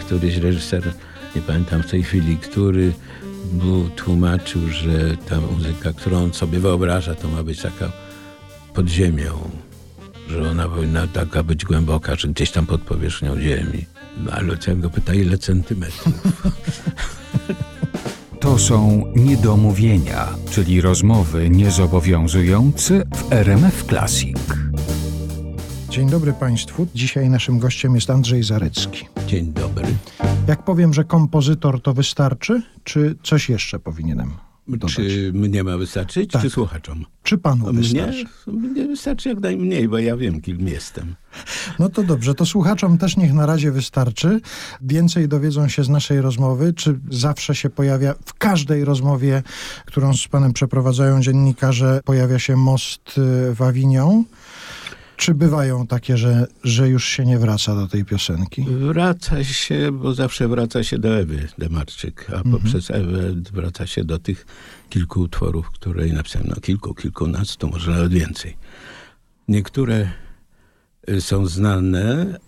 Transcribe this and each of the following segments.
Któryś reżyser, nie pamiętam w tej chwili, który był, tłumaczył, że ta muzyka, którą on sobie wyobraża, to ma być taka pod ziemią, że ona powinna taka być głęboka, że gdzieś tam pod powierzchnią ziemi. No, ale jak go pyta, ile centymetrów? To są niedomówienia, czyli rozmowy niezobowiązujące w RMF Classic. Dzień dobry Państwu. Dzisiaj naszym gościem jest Andrzej Zarecki. Dzień dobry. Jak powiem, że kompozytor to wystarczy, czy coś jeszcze powinienem dodać? Czy mnie ma wystarczyć, Tak. czy słuchaczom? Czy panu Mnie, wystarczy? mnie wystarczy jak najmniej, bo ja wiem, kim jestem. No to dobrze, to słuchaczom też niech na razie wystarczy. Więcej dowiedzą się z naszej rozmowy, czy zawsze się pojawia w każdej rozmowie, którą z panem przeprowadzają dziennikarze, pojawia się most y, w Avignon? Czy bywają takie, że, że już się nie wraca do tej piosenki? Wraca się, bo zawsze wraca się do Ewy Demarczyk, a poprzez Ewę wraca się do tych kilku utworów, które napisałem. No kilku, kilkunastu, może nawet więcej. Niektóre y, są znane,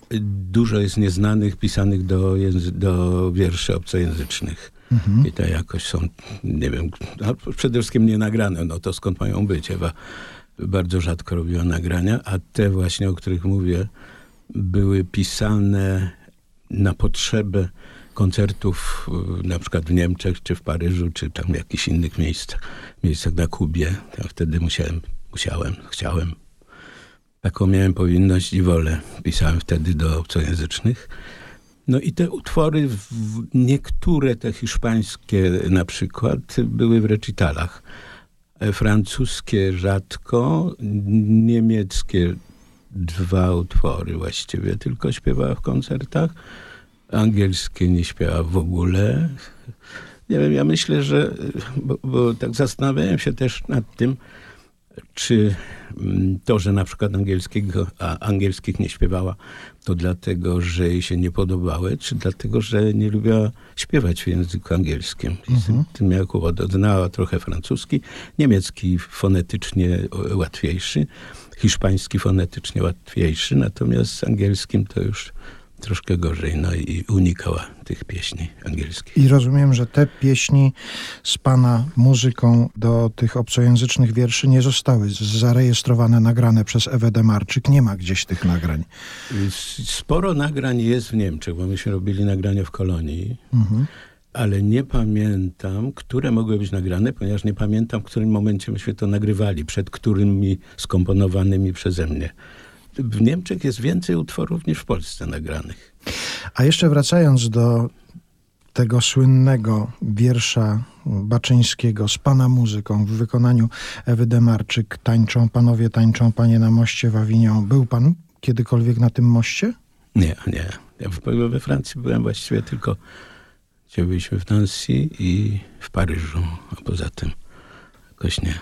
dużo jest nieznanych, pisanych do, do wierszy obcojęzycznych. I te jakoś są, nie wiem, przede wszystkim nie nagrane, no to skąd mają być? Ewa bardzo rzadko robiła nagrania, a te właśnie, o których mówię, były pisane na potrzebę koncertów y, na przykład w Niemczech, czy w Paryżu, czy tam w jakichś innych miejscach, miejscach na Kubie. Ja wtedy musiałem, musiałem, chciałem. Taką miałem powinność i wolę. Pisałem wtedy do obcojęzycznych. No i te utwory, niektóre te hiszpańskie na przykład, były w recitalach. E, Francuskie rzadko, niemieckie dwa utwory właściwie tylko śpiewała w koncertach. Angielskie nie śpiewa w ogóle. Nie wiem, ja myślę, że, bo, bo tak zastanawiałem się też nad tym, czy mm, to, że na przykład angielskiego, a angielskich nie śpiewała, to dlatego, że jej się nie podobały, czy dlatego, że nie lubiła śpiewać w języku angielskim. Z tym miała kłopot. Znała trochę francuski, niemiecki fonetycznie łatwiejszy, hiszpański fonetycznie łatwiejszy, natomiast z angielskim to już troszkę gorzej. No i unikała tych pieśni angielskich. I rozumiem, że te pieśni z pana muzyką do tych obcojęzycznych wierszy nie zostały zarejestrowane, nagrane przez Ewę Demarczyk. Nie ma gdzieś tych nagrań. Sporo nagrań jest w Niemczech, bo myśmy robili nagrania w kolonii, ale nie pamiętam, które mogły być nagrane, ponieważ nie pamiętam, w którym momencie myśmy to nagrywali, przed którymi skomponowanymi przeze mnie. W Niemczech jest więcej utworów niż w Polsce nagranych. A jeszcze wracając do tego słynnego wiersza Baczyńskiego z pana muzyką w wykonaniu Ewy Demarczyk Tańczą panowie, tańczą panie na moście w. Był pan kiedykolwiek na tym moście? Nie, nie. Ja w, we Francji byłem właściwie tylko, gdzie byliśmy w Nancy i w Paryżu, a poza tym jakoś nie.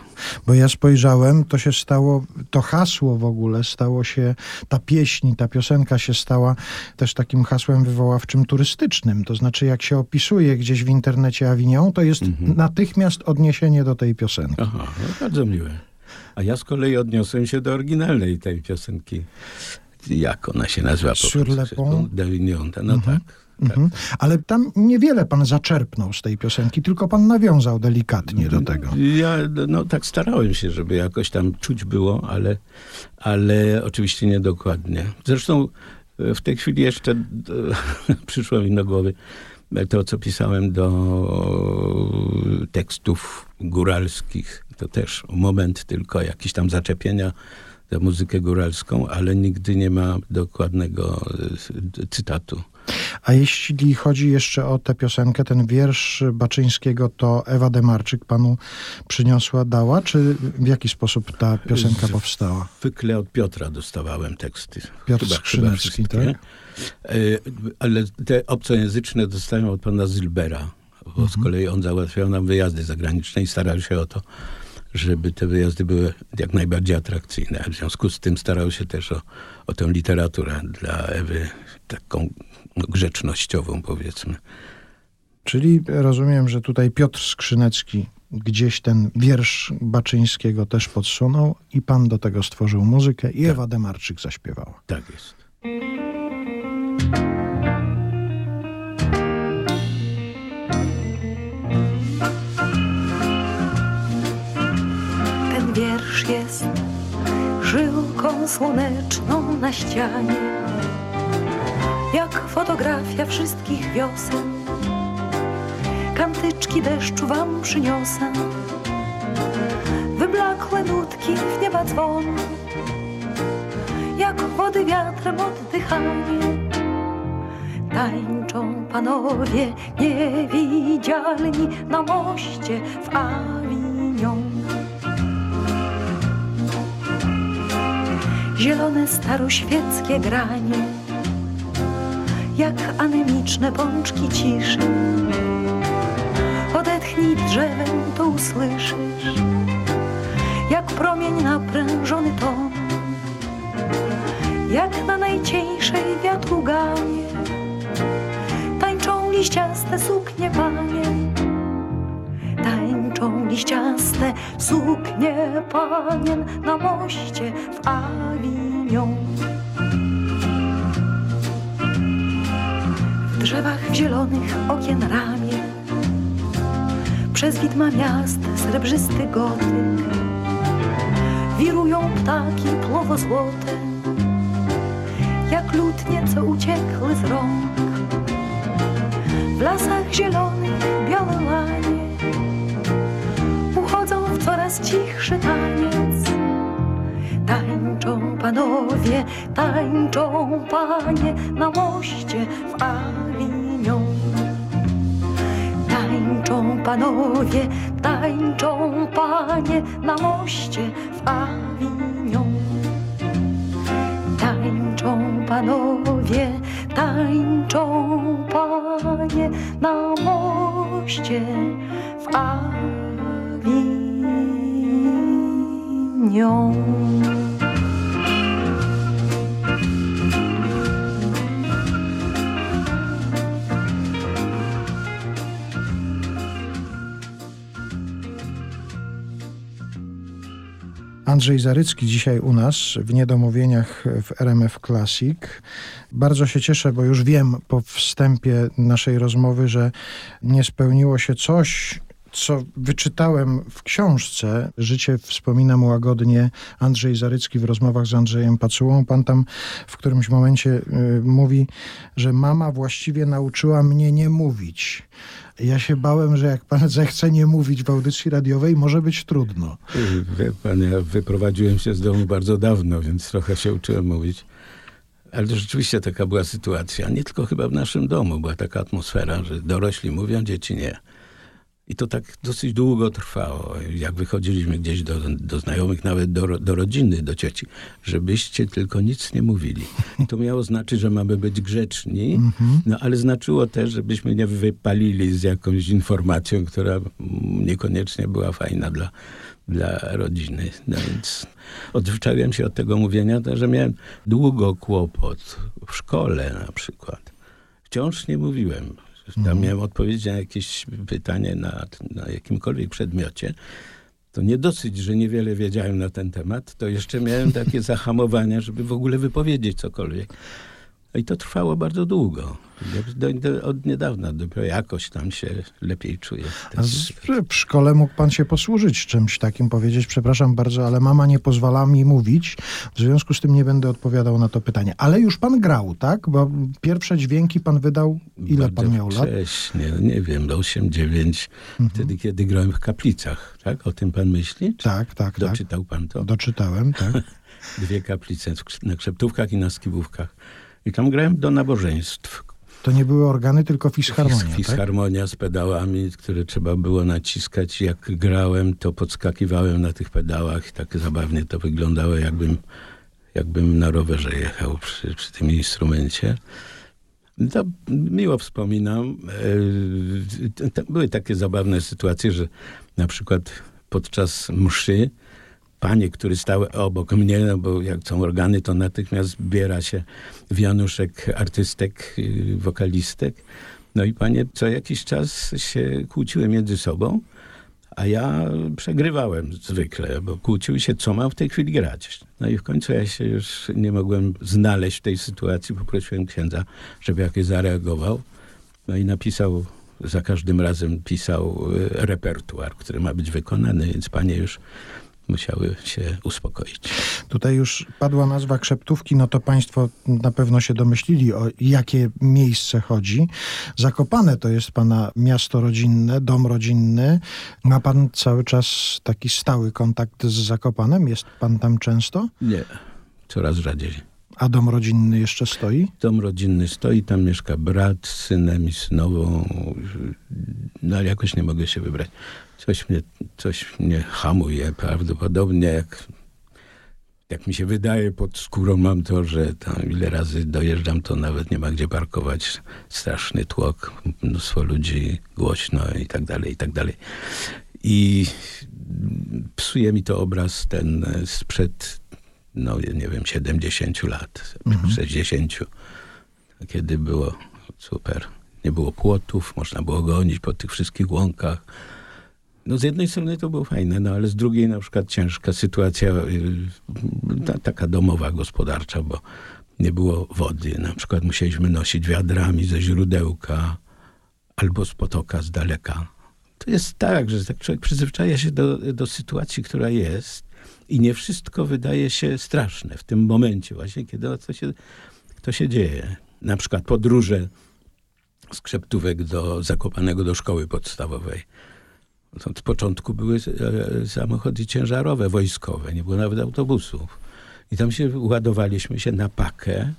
Bo ja spojrzałem, to się stało, to hasło w ogóle stało się, ta pieśń, ta piosenka się stała też takim hasłem wywoławczym turystycznym. To znaczy, jak się opisuje gdzieś w internecie Avignon, to jest natychmiast odniesienie do tej piosenki. Aha, no bardzo miłe. A ja z kolei odniosłem się do oryginalnej tej piosenki. Jak ona się nazywa? po Sur le pont. No tak. tak. Mhm. Ale tam niewiele pan zaczerpnął z tej piosenki, tylko pan nawiązał delikatnie do tego. Ja no, tak starałem się, żeby jakoś tam czuć było, ale, ale oczywiście niedokładnie. Zresztą e, w tej chwili jeszcze e, przyszło mi do głowy to, co pisałem do tekstów góralskich. To też moment tylko jakiś tam zaczepienia za muzykę góralską, ale nigdy nie ma dokładnego e, cytatu. A jeśli chodzi jeszcze o tę piosenkę, ten wiersz Baczyńskiego, to Ewa Demarczyk panu przyniosła, dała, czy w jaki sposób ta piosenka powstała? Zwykle od Piotra dostawałem teksty. Piotr Skrzynecki, wszystkie. tak? E, Ale te obcojęzyczne dostałem od pana Zilbera, bo z kolei on załatwiał nam wyjazdy zagraniczne i starał się o to, żeby te wyjazdy były jak najbardziej atrakcyjne. W związku z tym starał się też o, o tę literaturę dla Ewy, taką no, grzecznościową powiedzmy. Czyli rozumiem, że tutaj Piotr Skrzynecki gdzieś ten wiersz Baczyńskiego też podsunął i pan do tego stworzył muzykę i Ewa Demarczyk zaśpiewała. Tak jest. Żyłką słoneczną na ścianie, jak fotografia wszystkich wiosen. Kantyczki deszczu wam przyniosę, wyblakłe nutki w nieba dzwon, jak wody wiatrem oddychanie. Tańczą panowie niewidzialni na moście w Avignon. Zielone staroświeckie granie, jak anemiczne pączki ciszy. Odetchnij drzewem, to usłyszysz, jak promień naprężony ton, jak na najcieńszej wiatru gamie tańczą liściaste suknie panie. Liściaste suknie panien na moście w Avignon. W drzewach zielonych okien ramię, przez widma miast srebrzysty gotyk. Wirują ptaki płowo-złote, jak lutnie, co uciekły z rąk. W lasach zielonych białe lanie coraz cichszy taniec. Tańczą panowie, tańczą panie na moście w Avignon. Tańczą panowie, tańczą panie na moście w Avignon. Tańczą panowie, tańczą panie na moście w Avignon. Andrzej Zarycki dzisiaj u nas w Niedomówieniach w RMF Classic. Bardzo się cieszę, bo już wiem po wstępie naszej rozmowy, że nie spełniło się coś, co wyczytałem w książce Życie wspomina mu łagodnie Andrzej Zarycki w rozmowach z Andrzejem Pacułą. Pan tam w którymś momencie y, mówi, że mama właściwie nauczyła mnie nie mówić. Ja się bałem, że jak pan zechce nie mówić w audycji radiowej, może być trudno. Wie pan, ja wyprowadziłem się z domu bardzo dawno, więc trochę się uczyłem mówić. Ale rzeczywiście taka była sytuacja. Nie tylko chyba w naszym domu była taka atmosfera, że dorośli mówią, dzieci nie. I to tak dosyć długo trwało. Jak wychodziliśmy gdzieś do, do znajomych, nawet do, do rodziny, do cioci, żebyście tylko nic nie mówili. To miało znaczyć, że mamy być grzeczni, no ale znaczyło też, żebyśmy nie wypalili z jakąś informacją, która niekoniecznie była fajna dla, dla rodziny. No więc odzwyczaiłem się od tego mówienia, że miałem długo kłopot w szkole na przykład. Wciąż nie mówiłem. Tam miałem odpowiedzieć na jakieś pytanie na, na jakimkolwiek przedmiocie. To nie dosyć, że niewiele wiedziałem na ten temat, to jeszcze miałem takie zahamowania, żeby w ogóle wypowiedzieć cokolwiek. I to trwało bardzo długo. Do, do, od niedawna dopiero jakoś tam się lepiej czuję. w A z, w szkole mógł pan się posłużyć czymś takim, powiedzieć, przepraszam bardzo, ale mama nie pozwala mi mówić, w związku z tym nie będę odpowiadał na to pytanie. Ale już pan grał, tak? Bo pierwsze dźwięki pan wydał, ile Bardzo pan miał lat? wcześnie, nie wiem, do 8-9, wtedy kiedy grałem w kaplicach, tak? O tym pan myśli? Czy Tak, tak, tak. Doczytał pan to? Doczytałem, tak. Dwie kaplice na Krzeptówkach i na Skiwówkach. I tam grałem do nabożeństw. To nie były organy, tylko fisharmonia, tak? Fisharmonia z pedałami, które trzeba było naciskać. Jak grałem, to podskakiwałem na tych pedałach i tak zabawnie to wyglądało, jakbym, jakbym na rowerze jechał przy, przy tym instrumencie. To miło wspominam. E, Były takie zabawne sytuacje, że na przykład podczas mszy panie, które stały obok mnie, no bo jak są organy, to natychmiast zbiera się wianuszek artystek, y, wokalistek. No i panie co jakiś czas się kłóciły między sobą, A ja przegrywałem zwykle, bo kłóciły się, co mam w tej chwili grać. No i w końcu ja się już nie mogłem znaleźć w tej sytuacji. Poprosiłem księdza, żeby jakoś zareagował. No i napisał, za każdym razem pisał e, repertuar, który ma być wykonany, więc panie już musiały się uspokoić. Tutaj już padła nazwa krzeptówki, no to państwo na pewno się domyślili, o jakie miejsce chodzi. Zakopane to jest pana miasto rodzinne, dom rodzinny. Ma pan cały czas taki stały kontakt z Zakopanem? Jest pan tam często? Nie, coraz rzadziej. A dom rodzinny jeszcze stoi? Dom rodzinny stoi, tam mieszka brat z synem i synową. No ale jakoś nie mogę się wybrać. Coś mnie, coś mnie hamuje prawdopodobnie, jak, jak mi się wydaje, pod skórą mam to, że tam ile razy dojeżdżam, to nawet nie ma gdzie parkować. Straszny tłok, mnóstwo ludzi, głośno i tak dalej, i tak dalej. I psuje mi to obraz ten sprzed, no nie wiem, 70 lat, mhm. 60, kiedy było super. Nie było płotów, można było gonić po tych wszystkich łąkach no z jednej strony to było fajne, no ale z drugiej na przykład ciężka sytuacja y, ta, taka domowa, gospodarcza, bo nie było wody. Na przykład musieliśmy nosić wiadrami ze źródełka albo z potoka z daleka. To jest tak, że tak człowiek przyzwyczaja się do, do sytuacji, która jest i nie wszystko wydaje się straszne w tym momencie właśnie, kiedy to się, to się dzieje. Na przykład podróże z Krzeptówek do Zakopanego do szkoły podstawowej od początku były e, samochody ciężarowe, wojskowe, nie było nawet autobusów. I tam się ładowaliśmy się na pakę,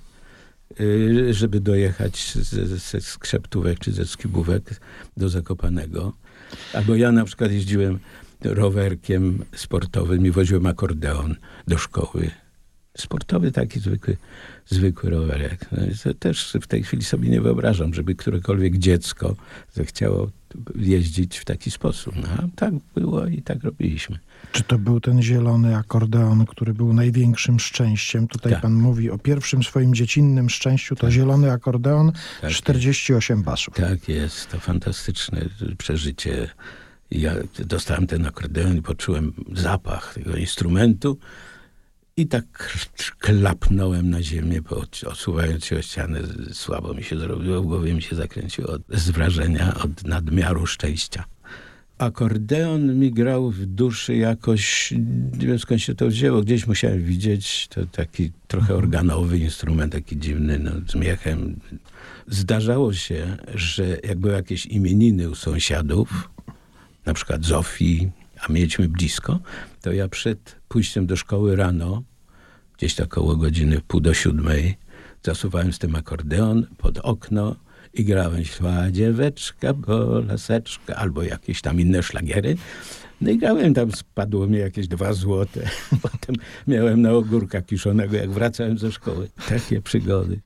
y, żeby dojechać ze, ze skrzeptówek czy ze skibówek do Zakopanego. Albo ja na przykład jeździłem rowerkiem sportowym i woziłem akordeon do szkoły. Sportowy taki zwykły, zwykły rowerek. No też w tej chwili sobie nie wyobrażam, żeby którekolwiek dziecko zechciało jeździć w taki sposób. No, tak było i tak robiliśmy. Czy to był ten zielony akordeon, który był największym szczęściem? Tutaj tak. pan mówi o pierwszym swoim dziecinnym szczęściu. To tak. zielony akordeon, tak 48 jest. basów. Tak jest, to fantastyczne przeżycie. Ja dostałem ten akordeon i poczułem zapach tego instrumentu. I tak klapnąłem na ziemię, osuwając się o ścianę. Słabo mi się zrobiło, w głowie mi się zakręciło od, z wrażenia, od nadmiaru szczęścia. Akordeon mi grał w duszy jakoś, nie wiem skąd się to wzięło, gdzieś musiałem widzieć, to taki trochę organowy instrument, taki dziwny, no, z miechem. Zdarzało się, że jak były jakieś imieniny u sąsiadów, na przykład Zofii, a mieliśmy blisko, to ja przed pójściem do szkoły rano, gdzieś tak około godziny pół do siódmej, zasuwałem z tym akordeon pod okno i grałem Śwa dzieweczka, bo laseczka, albo jakieś tam inne szlagiery. No i grałem tam, spadło mi jakieś dwa złote. Potem miałem na ogórka kiszonego, jak wracałem ze szkoły. Takie przygody.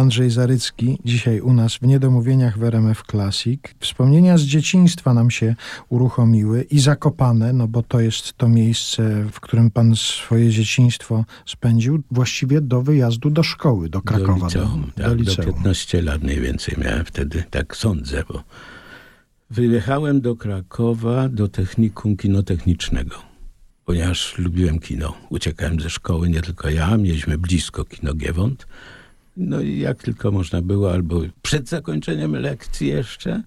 Andrzej Zarycki, dzisiaj u nas w Niedomówieniach w RMF Classic. Wspomnienia z dzieciństwa nam się uruchomiły i zakopane, no bo to jest to miejsce, w którym pan swoje dzieciństwo spędził, właściwie do wyjazdu do szkoły, do Krakowa. Do liceum, do, tak, do, liceum. do 15 lat mniej więcej miałem wtedy, tak sądzę, bo wyjechałem do Krakowa do technikum kinotechnicznego ponieważ lubiłem kino. Uciekałem ze szkoły, nie tylko ja, mieliśmy blisko kino Giewont. No i jak tylko można było, albo przed zakończeniem lekcji jeszcze,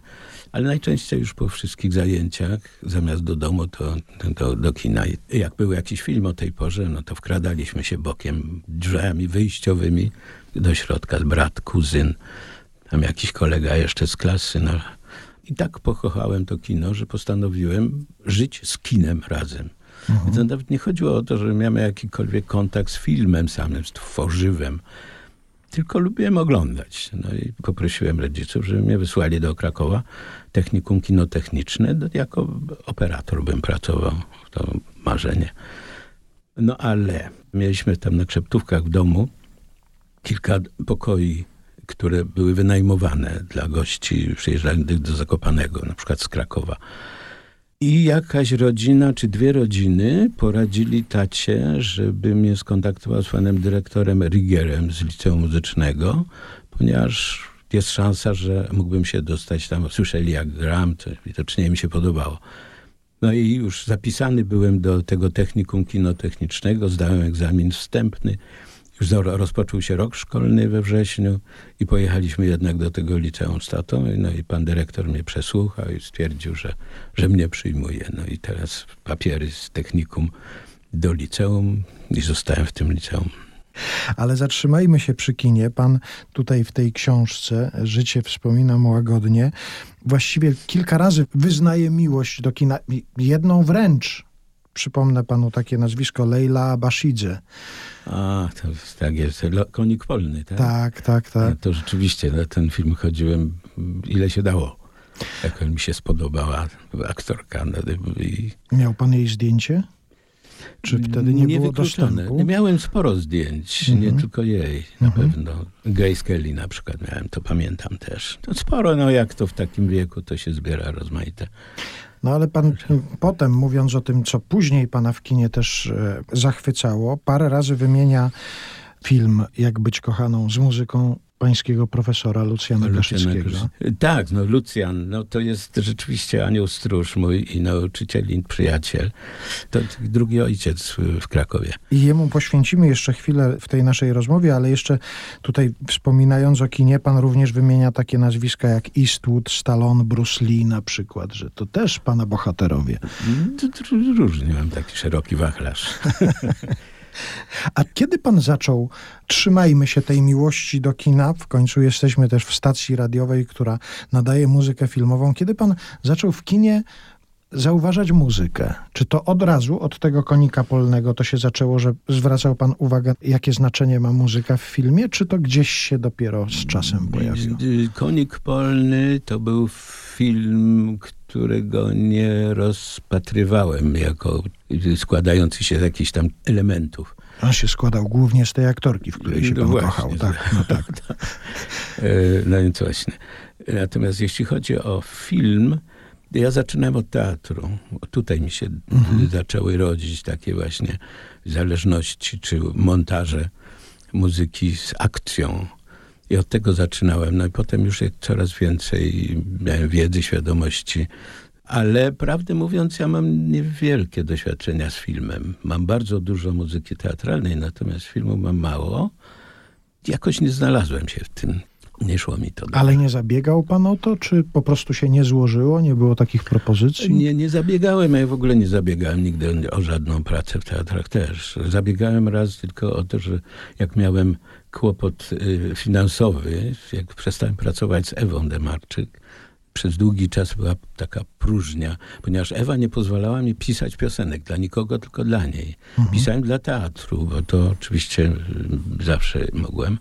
ale najczęściej już po wszystkich zajęciach, zamiast do domu, to do, do kina. Jak był jakiś film o tej porze, no to wkradaliśmy się bokiem, drzwiami wyjściowymi do środka, brat, kuzyn, tam jakiś kolega jeszcze z klasy. No. I tak pokochałem to kino, że postanowiłem żyć z kinem razem. Mhm. To nawet nie chodziło o to, że miałem jakikolwiek kontakt z filmem samym, z tworzywem tylko lubiłem oglądać. No i poprosiłem rodziców, żeby mnie wysłali do Krakowa, technikum kinotechniczne, jako operator bym pracował, to marzenie. No ale mieliśmy tam na Krzeptówkach w domu kilka pokoi, które były wynajmowane dla gości przyjeżdżających do Zakopanego, na przykład z Krakowa. I jakaś rodzina, czy dwie rodziny poradzili tacie, żeby mnie skontaktował z panem dyrektorem Rigierem z liceum muzycznego, ponieważ jest szansa, że mógłbym się dostać tam. Słyszeli jak gram, to widocznie mi się podobało. No i już zapisany byłem do tego technikum kinotechnicznego, zdałem egzamin wstępny. Rozpoczął się rok szkolny we wrześniu i pojechaliśmy jednak do tego liceum z tatą. No i pan dyrektor mnie przesłuchał i stwierdził, że, że mnie przyjmuje. No i teraz papiery z technikum do liceum i zostałem w tym liceum. Ale zatrzymajmy się przy kinie. Pan tutaj w tej książce Życie wspominam łagodnie. Właściwie kilka razy wyznaje miłość do kina. Jedną wręcz. Przypomnę panu takie nazwisko Leila Bashidze. A, to tak jest. Konik polny, tak? Tak, tak, tak. No, to rzeczywiście na ten film chodziłem ile się dało. Jak mi się spodobała aktorka. No, I... Miał pan jej zdjęcie? Czy wtedy nie, nie było dostępu? Miałem sporo zdjęć, nie mhm. tylko jej na mhm. pewno. Grace Kelly na przykład miałem, to pamiętam też. To sporo, no jak to w takim wieku, to się zbiera rozmaite. No ale pan potem, mówiąc o tym, co później pana w kinie też e, zachwycało, parę razy wymienia film Jak być kochaną z muzyką pańskiego profesora Lucjana Kaszyckiego. Tak, no Lucjan, no to jest rzeczywiście anioł stróż mój i nauczyciel i przyjaciel. To drugi ojciec w Krakowie. I jemu poświęcimy jeszcze chwilę w tej naszej rozmowie, ale jeszcze tutaj wspominając o kinie, pan również wymienia takie nazwiska jak Eastwood, Stallone, Bruce Lee na przykład, że to też pana bohaterowie. Różnie, mam taki szeroki wachlarz. A kiedy pan zaczął, trzymajmy się tej miłości do kina, w końcu jesteśmy też w stacji radiowej, która nadaje muzykę filmową, kiedy pan zaczął w kinie zauważać muzykę? Czy to od razu, od tego konika polnego to się zaczęło, że zwracał pan uwagę, jakie znaczenie ma muzyka w filmie, czy to gdzieś się dopiero z czasem pojawiło? Konik polny to był film, którego nie rozpatrywałem jako składający się z jakichś tam elementów. On się składał głównie z tej aktorki, w której się no pan właśnie, kochał. Tak, no tak. E, no więc właśnie. Natomiast jeśli chodzi o film, ja zaczynałem od teatru. Tutaj mi się mhm. zaczęły rodzić takie właśnie zależności czy montaże muzyki z akcją. I od tego zaczynałem. No i potem już coraz więcej miałem wiedzy, świadomości. Ale prawdę mówiąc, ja mam niewielkie doświadczenia z filmem. Mam bardzo dużo muzyki teatralnej, natomiast filmu mam mało. Jakoś nie znalazłem się w tym. Nie szło mi to. Dobrze. Ale nie zabiegał pan o to, czy po prostu się nie złożyło, nie było takich propozycji? Nie, nie zabiegałem, ja w ogóle nie zabiegałem nigdy o żadną pracę w teatrach też. Zabiegałem raz tylko o to, że jak miałem kłopot y, finansowy, jak przestałem pracować z Ewą Demarczyk, przez długi czas była taka próżnia, ponieważ Ewa nie pozwalała mi pisać piosenek dla nikogo, tylko dla niej. Mhm. Pisałem dla teatru, bo to oczywiście y, zawsze mogłem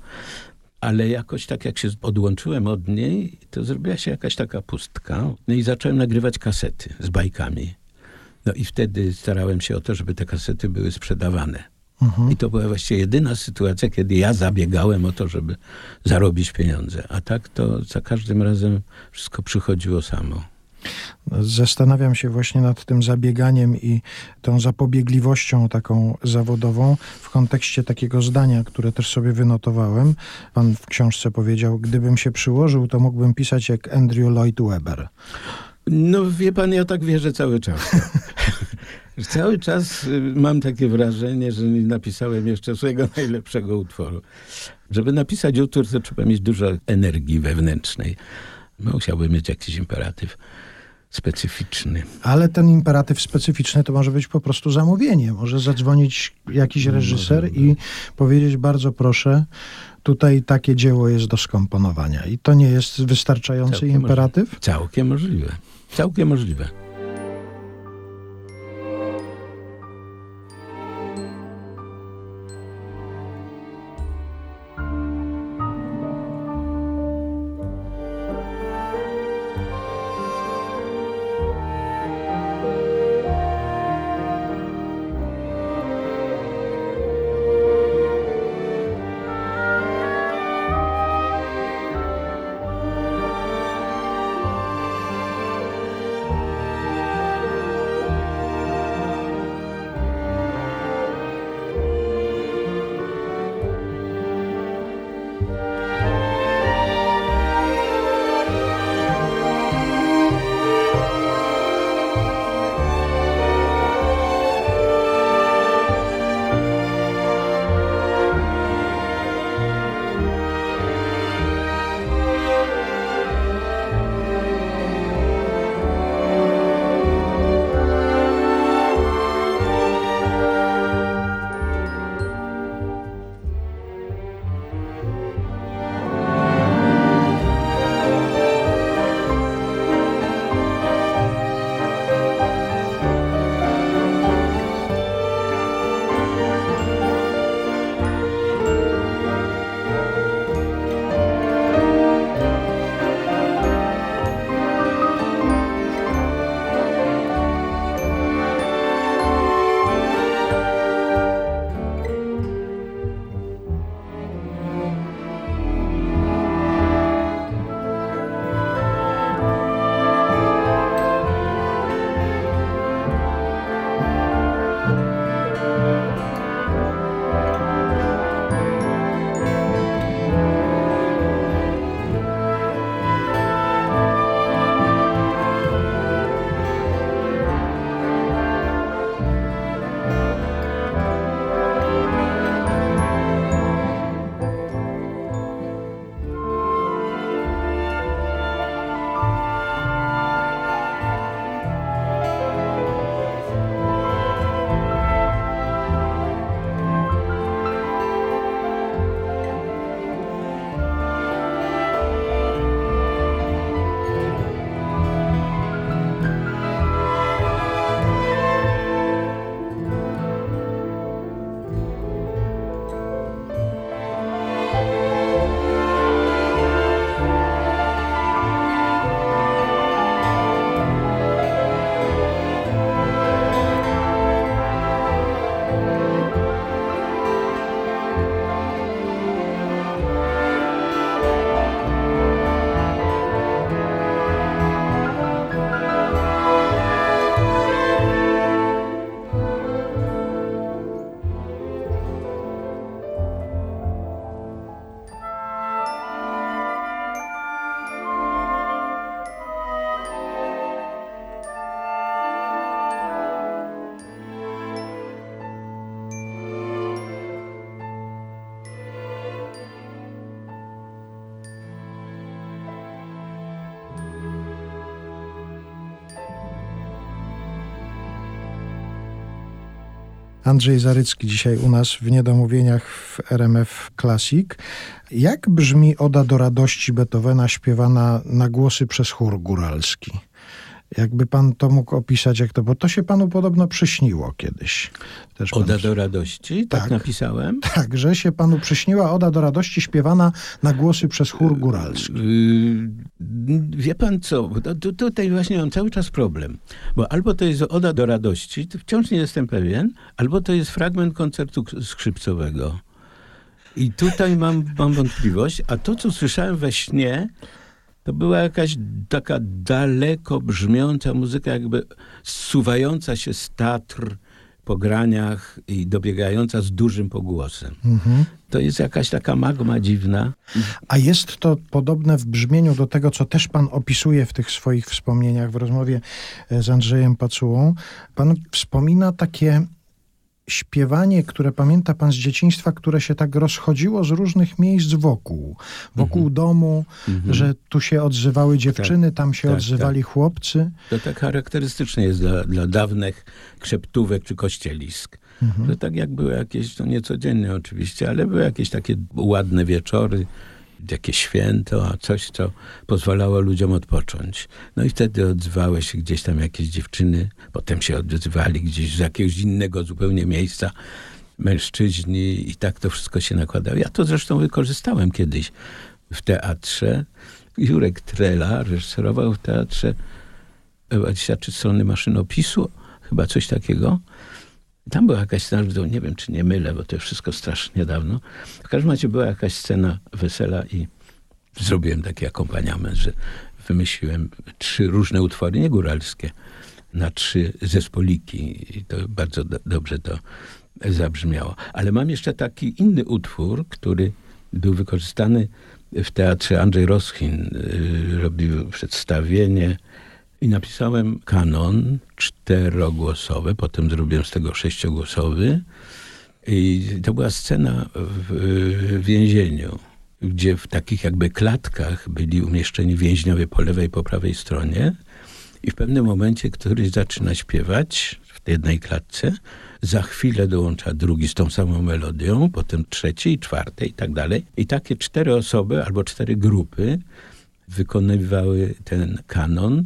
ale jakoś tak jak się odłączyłem od niej, to zrobiła się jakaś taka pustka. No i zacząłem nagrywać kasety z bajkami. No i wtedy starałem się o to, żeby te kasety były sprzedawane. Mhm. I to była właściwie jedyna sytuacja, kiedy ja zabiegałem o to, żeby zarobić pieniądze. A tak to za każdym razem wszystko przychodziło samo. Zastanawiam się właśnie nad tym zabieganiem i tą zapobiegliwością taką zawodową w kontekście takiego zdania, które też sobie wynotowałem. Pan w książce powiedział, gdybym się przyłożył, to mógłbym pisać jak Andrew Lloyd Webber. No wie pan, ja tak wierzę cały czas. cały czas y, mam takie wrażenie, że nie napisałem jeszcze swojego najlepszego utworu. Żeby napisać utwór, to trzeba mieć dużo energii wewnętrznej. Musiałbym mieć jakiś imperatyw specyficzny. Ale ten imperatyw specyficzny to może być po prostu zamówienie. Może zadzwonić jakiś reżyser i powiedzieć bardzo proszę, tutaj takie dzieło jest do skomponowania. I to nie jest wystarczający Całkiem imperatyw? Możliwe. Całkiem możliwe. Całkiem możliwe. Andrzej Zarycki dzisiaj u nas w Niedomówieniach w RMF Classic. Jak brzmi Oda do radości Beethovena śpiewana na głosy przez chór góralski? Jakby pan to mógł opisać, jak to, bo to się panu podobno przyśniło kiedyś. Też pan... Oda do radości, tak, tak napisałem. Tak, że się panu przyśniła Oda do radości śpiewana na głosy przez chór góralski. Yy, wie pan co, tutaj właśnie mam cały czas problem, bo albo to jest Oda do radości, wciąż nie jestem pewien, albo to jest fragment koncertu skrzypcowego. I tutaj mam, mam wątpliwość, a to, co słyszałem we śnie, to była jakaś taka daleko brzmiąca muzyka, jakby zsuwająca się z Tatr po graniach i dobiegająca z dużym pogłosem. Mhm. To jest jakaś taka magma dziwna. A jest to podobne w brzmieniu do tego, co też pan opisuje w tych swoich wspomnieniach w rozmowie z Andrzejem Pacułą. Pan wspomina takie śpiewanie, które pamięta pan z dzieciństwa, które się tak rozchodziło z różnych miejsc wokół. Wokół mhm. domu, mhm. że tu się odzywały dziewczyny, tak, tam się tak, odzywali tak. chłopcy. To tak charakterystyczne jest dla, dla dawnych krzeptówek czy kościelisk. Mhm. Że tak jak były jakieś, to niecodziennie oczywiście, ale były jakieś takie ładne wieczory, jakieś święto, a coś, co pozwalało ludziom odpocząć. No i wtedy odzywały się gdzieś tam jakieś dziewczyny, potem się odzywali gdzieś z jakiegoś innego zupełnie miejsca mężczyźni i tak to wszystko się nakładało. Ja to zresztą wykorzystałem kiedyś w teatrze. Jurek Trela reżyserował w teatrze 23 strony maszynopisu, chyba coś takiego. Tam była jakaś scena, nie wiem czy nie mylę, bo to wszystko strasznie dawno. W każdym razie była jakaś scena wesela i zrobiłem taki akompaniament, że wymyśliłem trzy różne utwory, nie góralskie, na trzy zespoliki i to bardzo do, dobrze to zabrzmiało. Ale mam jeszcze taki inny utwór, który był wykorzystany w teatrze Andrzej Roschin. Y, robił przedstawienie i napisałem kanon czterogłosowy, potem zrobiłem z tego sześciogłosowy. I to była scena w, w więzieniu, gdzie w takich jakby klatkach byli umieszczeni więźniowie po lewej i po prawej stronie. I w pewnym momencie któryś zaczyna śpiewać w jednej klatce, za chwilę dołącza drugi z tą samą melodią, potem trzeci, czwarty i tak dalej. I takie cztery osoby albo cztery grupy wykonywały ten kanon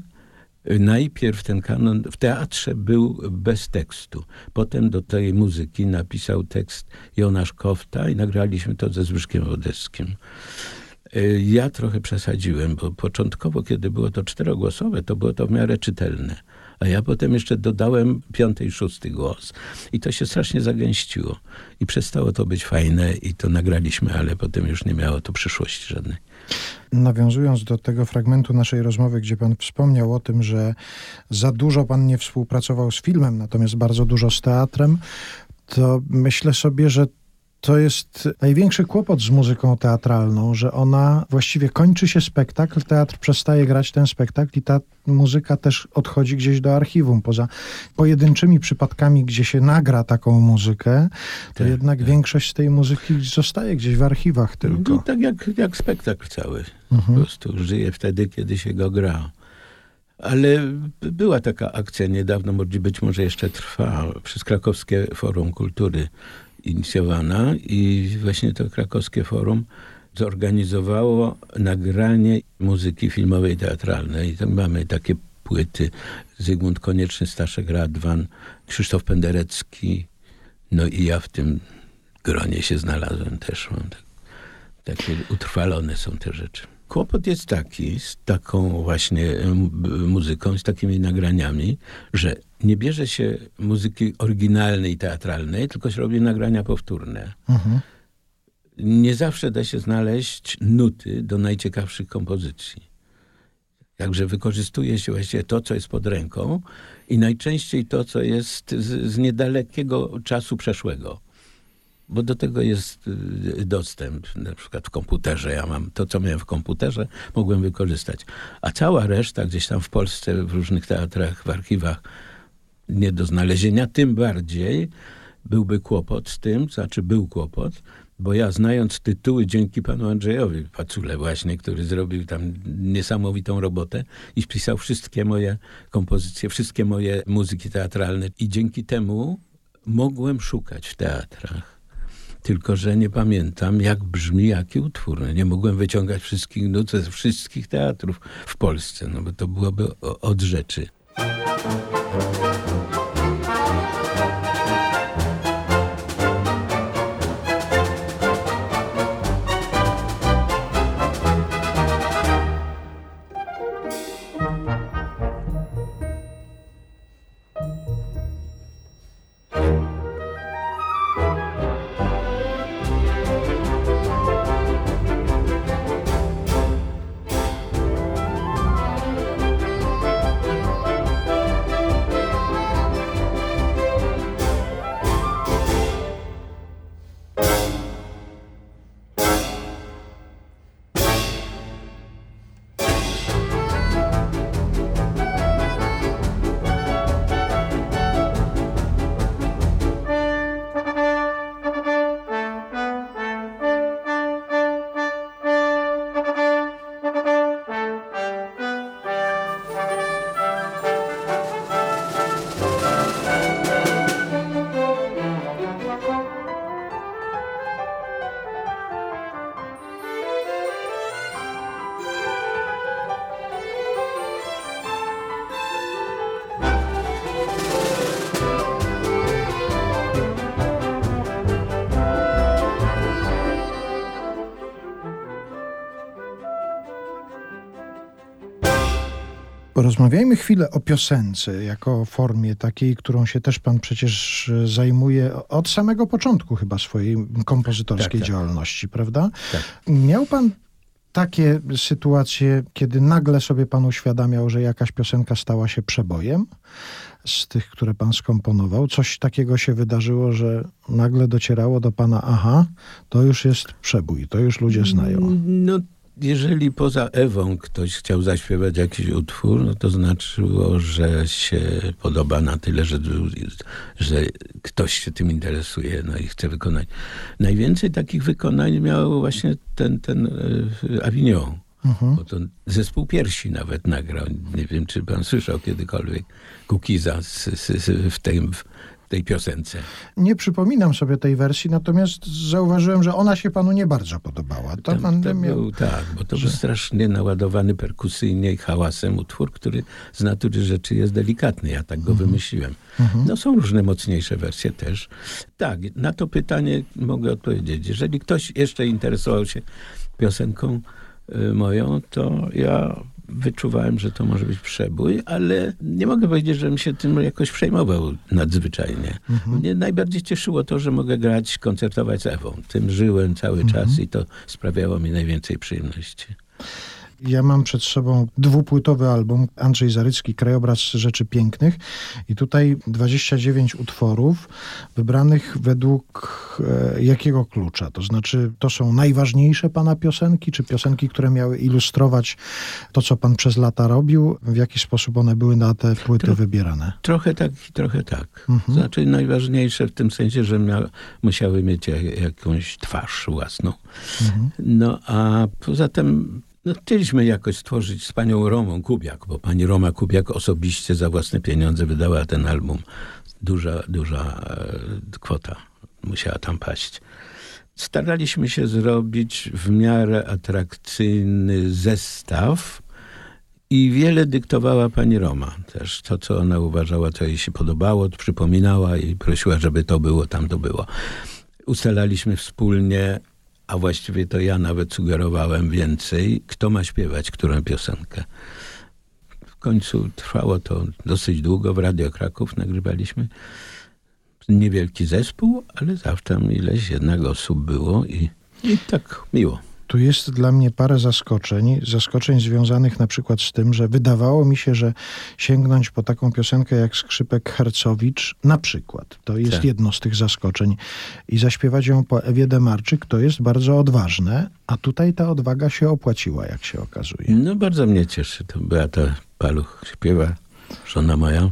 Najpierw ten kanon w teatrze był bez tekstu. Potem do tej muzyki napisał tekst Jonasz Kofta i nagraliśmy to ze Zbyszkiem Wodeckim. E, ja trochę przesadziłem, bo początkowo, kiedy było to czterogłosowe, to było to w miarę czytelne. A ja potem jeszcze dodałem piąty i szósty głos. I to się strasznie zagęściło. I przestało to być fajne i to nagraliśmy, ale potem już nie miało to przyszłości żadnej. Nawiązując do tego fragmentu naszej rozmowy, gdzie pan wspomniał o tym, że za dużo pan nie współpracował z filmem, natomiast bardzo dużo z teatrem, to myślę sobie, że to jest największy kłopot z muzyką teatralną, że ona właściwie kończy się spektakl, teatr przestaje grać ten spektakl i ta muzyka też odchodzi gdzieś do archiwum. Poza pojedynczymi przypadkami, gdzie się nagra taką muzykę, to tak, jednak tak. większość z tej muzyki zostaje gdzieś w archiwach tylko. No, tak jak, jak spektakl cały. Mhm. Po prostu żyje wtedy, kiedy się go gra. Ale była taka akcja niedawno, być może jeszcze trwa, przez Krakowskie Forum Kultury inicjowana i właśnie to krakowskie forum zorganizowało nagranie muzyki filmowej teatralnej. I tam mamy takie płyty Zygmunt Konieczny, Staszek Radwan, Krzysztof Penderecki, no i ja w tym gronie się znalazłem też. Mam tak, takie utrwalone są te rzeczy. Kłopot jest taki z taką właśnie muzyką, z takimi nagraniami, że nie bierze się muzyki oryginalnej, teatralnej, tylko się robi nagrania powtórne. Mhm. Nie zawsze da się znaleźć nuty do najciekawszych kompozycji. Także wykorzystuje się właściwie to, co jest pod ręką i najczęściej to, co jest z, z niedalekiego czasu przeszłego bo do tego jest y, dostęp. Na przykład w komputerze ja mam to, co miałem w komputerze, mogłem wykorzystać. A cała reszta gdzieś tam w Polsce, w różnych teatrach, w archiwach nie do znalezienia. Tym bardziej byłby kłopot z tym, znaczy był kłopot, bo ja znając tytuły dzięki panu Andrzejowi Pacule właśnie, który zrobił tam niesamowitą robotę i spisał wszystkie moje kompozycje, wszystkie moje muzyki teatralne i dzięki temu mogłem szukać w teatrach. Tylko, że nie pamiętam, jak brzmi jaki utwór. No, nie mogłem wyciągać wszystkich nut ze wszystkich teatrów w Polsce, no bo to byłoby od rzeczy. Porozmawiajmy chwilę o piosence, jako formie takiej, którą się też pan przecież zajmuje od samego początku chyba swojej kompozytorskiej Tak, tak. działalności, prawda? Tak. Miał pan takie sytuacje, kiedy nagle sobie pan uświadamiał, że jakaś piosenka stała się przebojem z tych, które pan skomponował? Coś takiego się wydarzyło, że nagle docierało do pana, aha, to już jest przebój, to już ludzie znają. No, jeżeli poza Ewą ktoś chciał zaśpiewać jakiś utwór, no to znaczyło, że się podoba na tyle, że, że ktoś się tym interesuje no i chce wykonać. Najwięcej takich wykonań miał właśnie ten, ten e, Avignon. Bo to zespół piersi nawet nagrał. Nie wiem, czy pan słyszał kiedykolwiek Kukiza z, z, z, w, tej, w tej piosence. Nie przypominam sobie tej wersji, natomiast zauważyłem, że ona się panu nie bardzo podobała. To Tam, to miał... był, tak, bo to był strasznie naładowany perkusyjnie i hałasem utwór, który z natury rzeczy jest delikatny. Ja tak go Mhm. wymyśliłem. No są różne mocniejsze wersje też. Tak, na to pytanie mogę odpowiedzieć. Jeżeli ktoś jeszcze interesował się piosenką y, moją, to ja wyczuwałem, że to może być przebój, ale nie mogę powiedzieć, żebym się tym jakoś przejmował nadzwyczajnie. Mnie najbardziej cieszyło to, że mogę grać, koncertować z Ewą. Tym żyłem cały czas i to sprawiało mi najwięcej przyjemności. Ja mam przed sobą dwupłytowy album Andrzej Zarycki, Krajobraz Rzeczy Pięknych i tutaj 29 utworów wybranych według e, jakiego klucza? To znaczy, to są najważniejsze pana piosenki, czy piosenki, które miały ilustrować to, co pan przez lata robił? W jaki sposób one były na te płyty wybierane? Trochę tak i trochę tak. Znaczy najważniejsze w tym sensie, że mia- musiały mieć jak, jakąś twarz własną. No a poza tym no, chcieliśmy jakoś stworzyć z panią Romą Kubiak, bo pani Roma Kubiak osobiście za własne pieniądze wydała ten album. Duża, duża e, kwota musiała tam paść. Staraliśmy się zrobić w miarę atrakcyjny zestaw, i wiele dyktowała pani Roma też. To, co ona uważała, co jej się podobało, przypominała i prosiła, żeby to było, tam to było. Ustalaliśmy wspólnie, a właściwie to ja nawet sugerowałem więcej, kto ma śpiewać którą piosenkę. W końcu trwało to dosyć długo. W Radio Kraków nagrywaliśmy. Niewielki zespół, ale zawsze tam ileś jednak osób było i, i tak miło. Tu jest dla mnie parę zaskoczeń. Zaskoczeń związanych na przykład z tym, że wydawało mi się, że sięgnąć po taką piosenkę jak Skrzypek Hercowicz, na przykład, to jest Tak. jedno z tych zaskoczeń. I zaśpiewać ją po Ewie Demarczyk to jest bardzo odważne, a tutaj ta odwaga się opłaciła, jak się okazuje. No bardzo mnie cieszy. To Beata Paluch śpiewa, żona moja.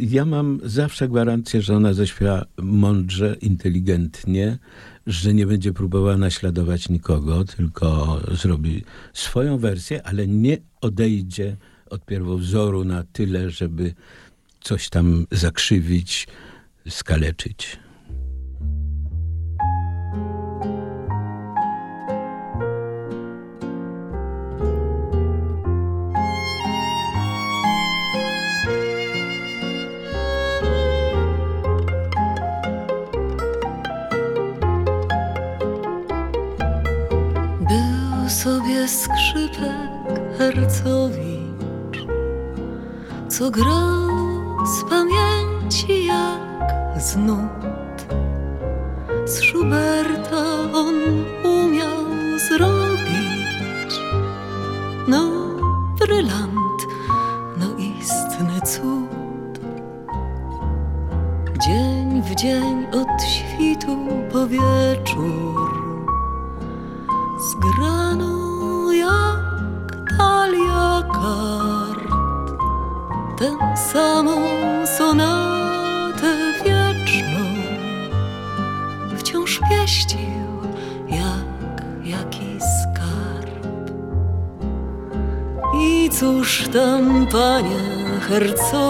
Ja mam zawsze gwarancję, że ona zaśpiewa mądrze, inteligentnie, że nie będzie próbowała naśladować nikogo, tylko zrobi swoją wersję, ale nie odejdzie od pierwowzoru na tyle, żeby coś tam zakrzywić, skaleczyć. Skrzypek Hercowicz, co grał z pamięci jak z nut. Z Schuberta on Hercowicz,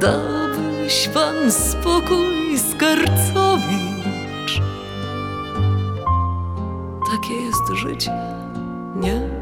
Dałbyś pan spokój skarcowicz. Takie jest życie, nie?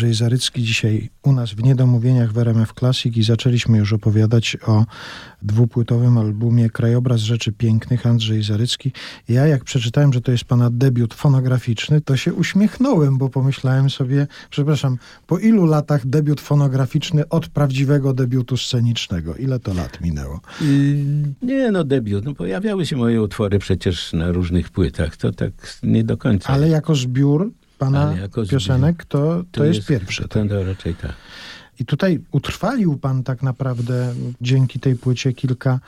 Andrzej Zarycki dzisiaj u nas w Niedomówieniach w RMF Classic i zaczęliśmy już opowiadać o dwupłytowym albumie Krajobraz Rzeczy Pięknych Andrzej Zarycki. Ja jak przeczytałem, że to jest pana debiut fonograficzny, to się uśmiechnąłem, bo pomyślałem sobie, przepraszam, po ilu latach debiut fonograficzny od prawdziwego debiutu scenicznego? Ile to lat minęło? Nie no, debiut. No, pojawiały się moje utwory przecież na różnych płytach. To tak nie do końca. Ale jako zbiór pana piosenek to, to, jest, pierwsze. To, to raczej tak. I tutaj utrwalił pan tak naprawdę dzięki tej płycie kilka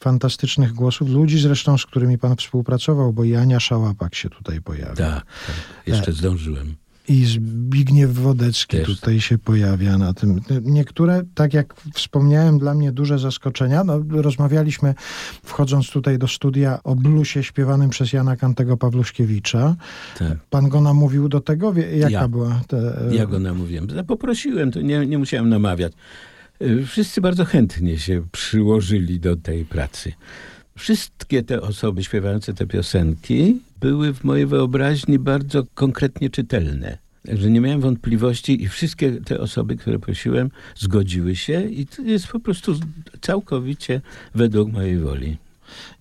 fantastycznych głosów, ludzi zresztą, z którymi pan współpracował, bo i Ania Szałapak się tutaj pojawia. Tak, tak. Jeszcze zdążyłem. I Zbigniew Wodecki Też. tutaj się pojawia na tym. Niektóre, tak jak wspomniałem, dla mnie duże zaskoczenia. No, rozmawialiśmy, wchodząc tutaj do studia, o bluesie śpiewanym przez Jana Kantego Pawluszkiewicza. Tak. Pan go namówił do tego? Jaka Ja. była? Te, Ja go namówiłem. Poprosiłem, to nie, nie musiałem namawiać. Y, Wszyscy bardzo chętnie się przyłożyli do tej pracy. Wszystkie te osoby śpiewające te piosenki były w mojej wyobraźni bardzo konkretnie czytelne. Także nie miałem wątpliwości i wszystkie te osoby, które prosiłem, zgodziły się i to jest po prostu całkowicie według mojej woli.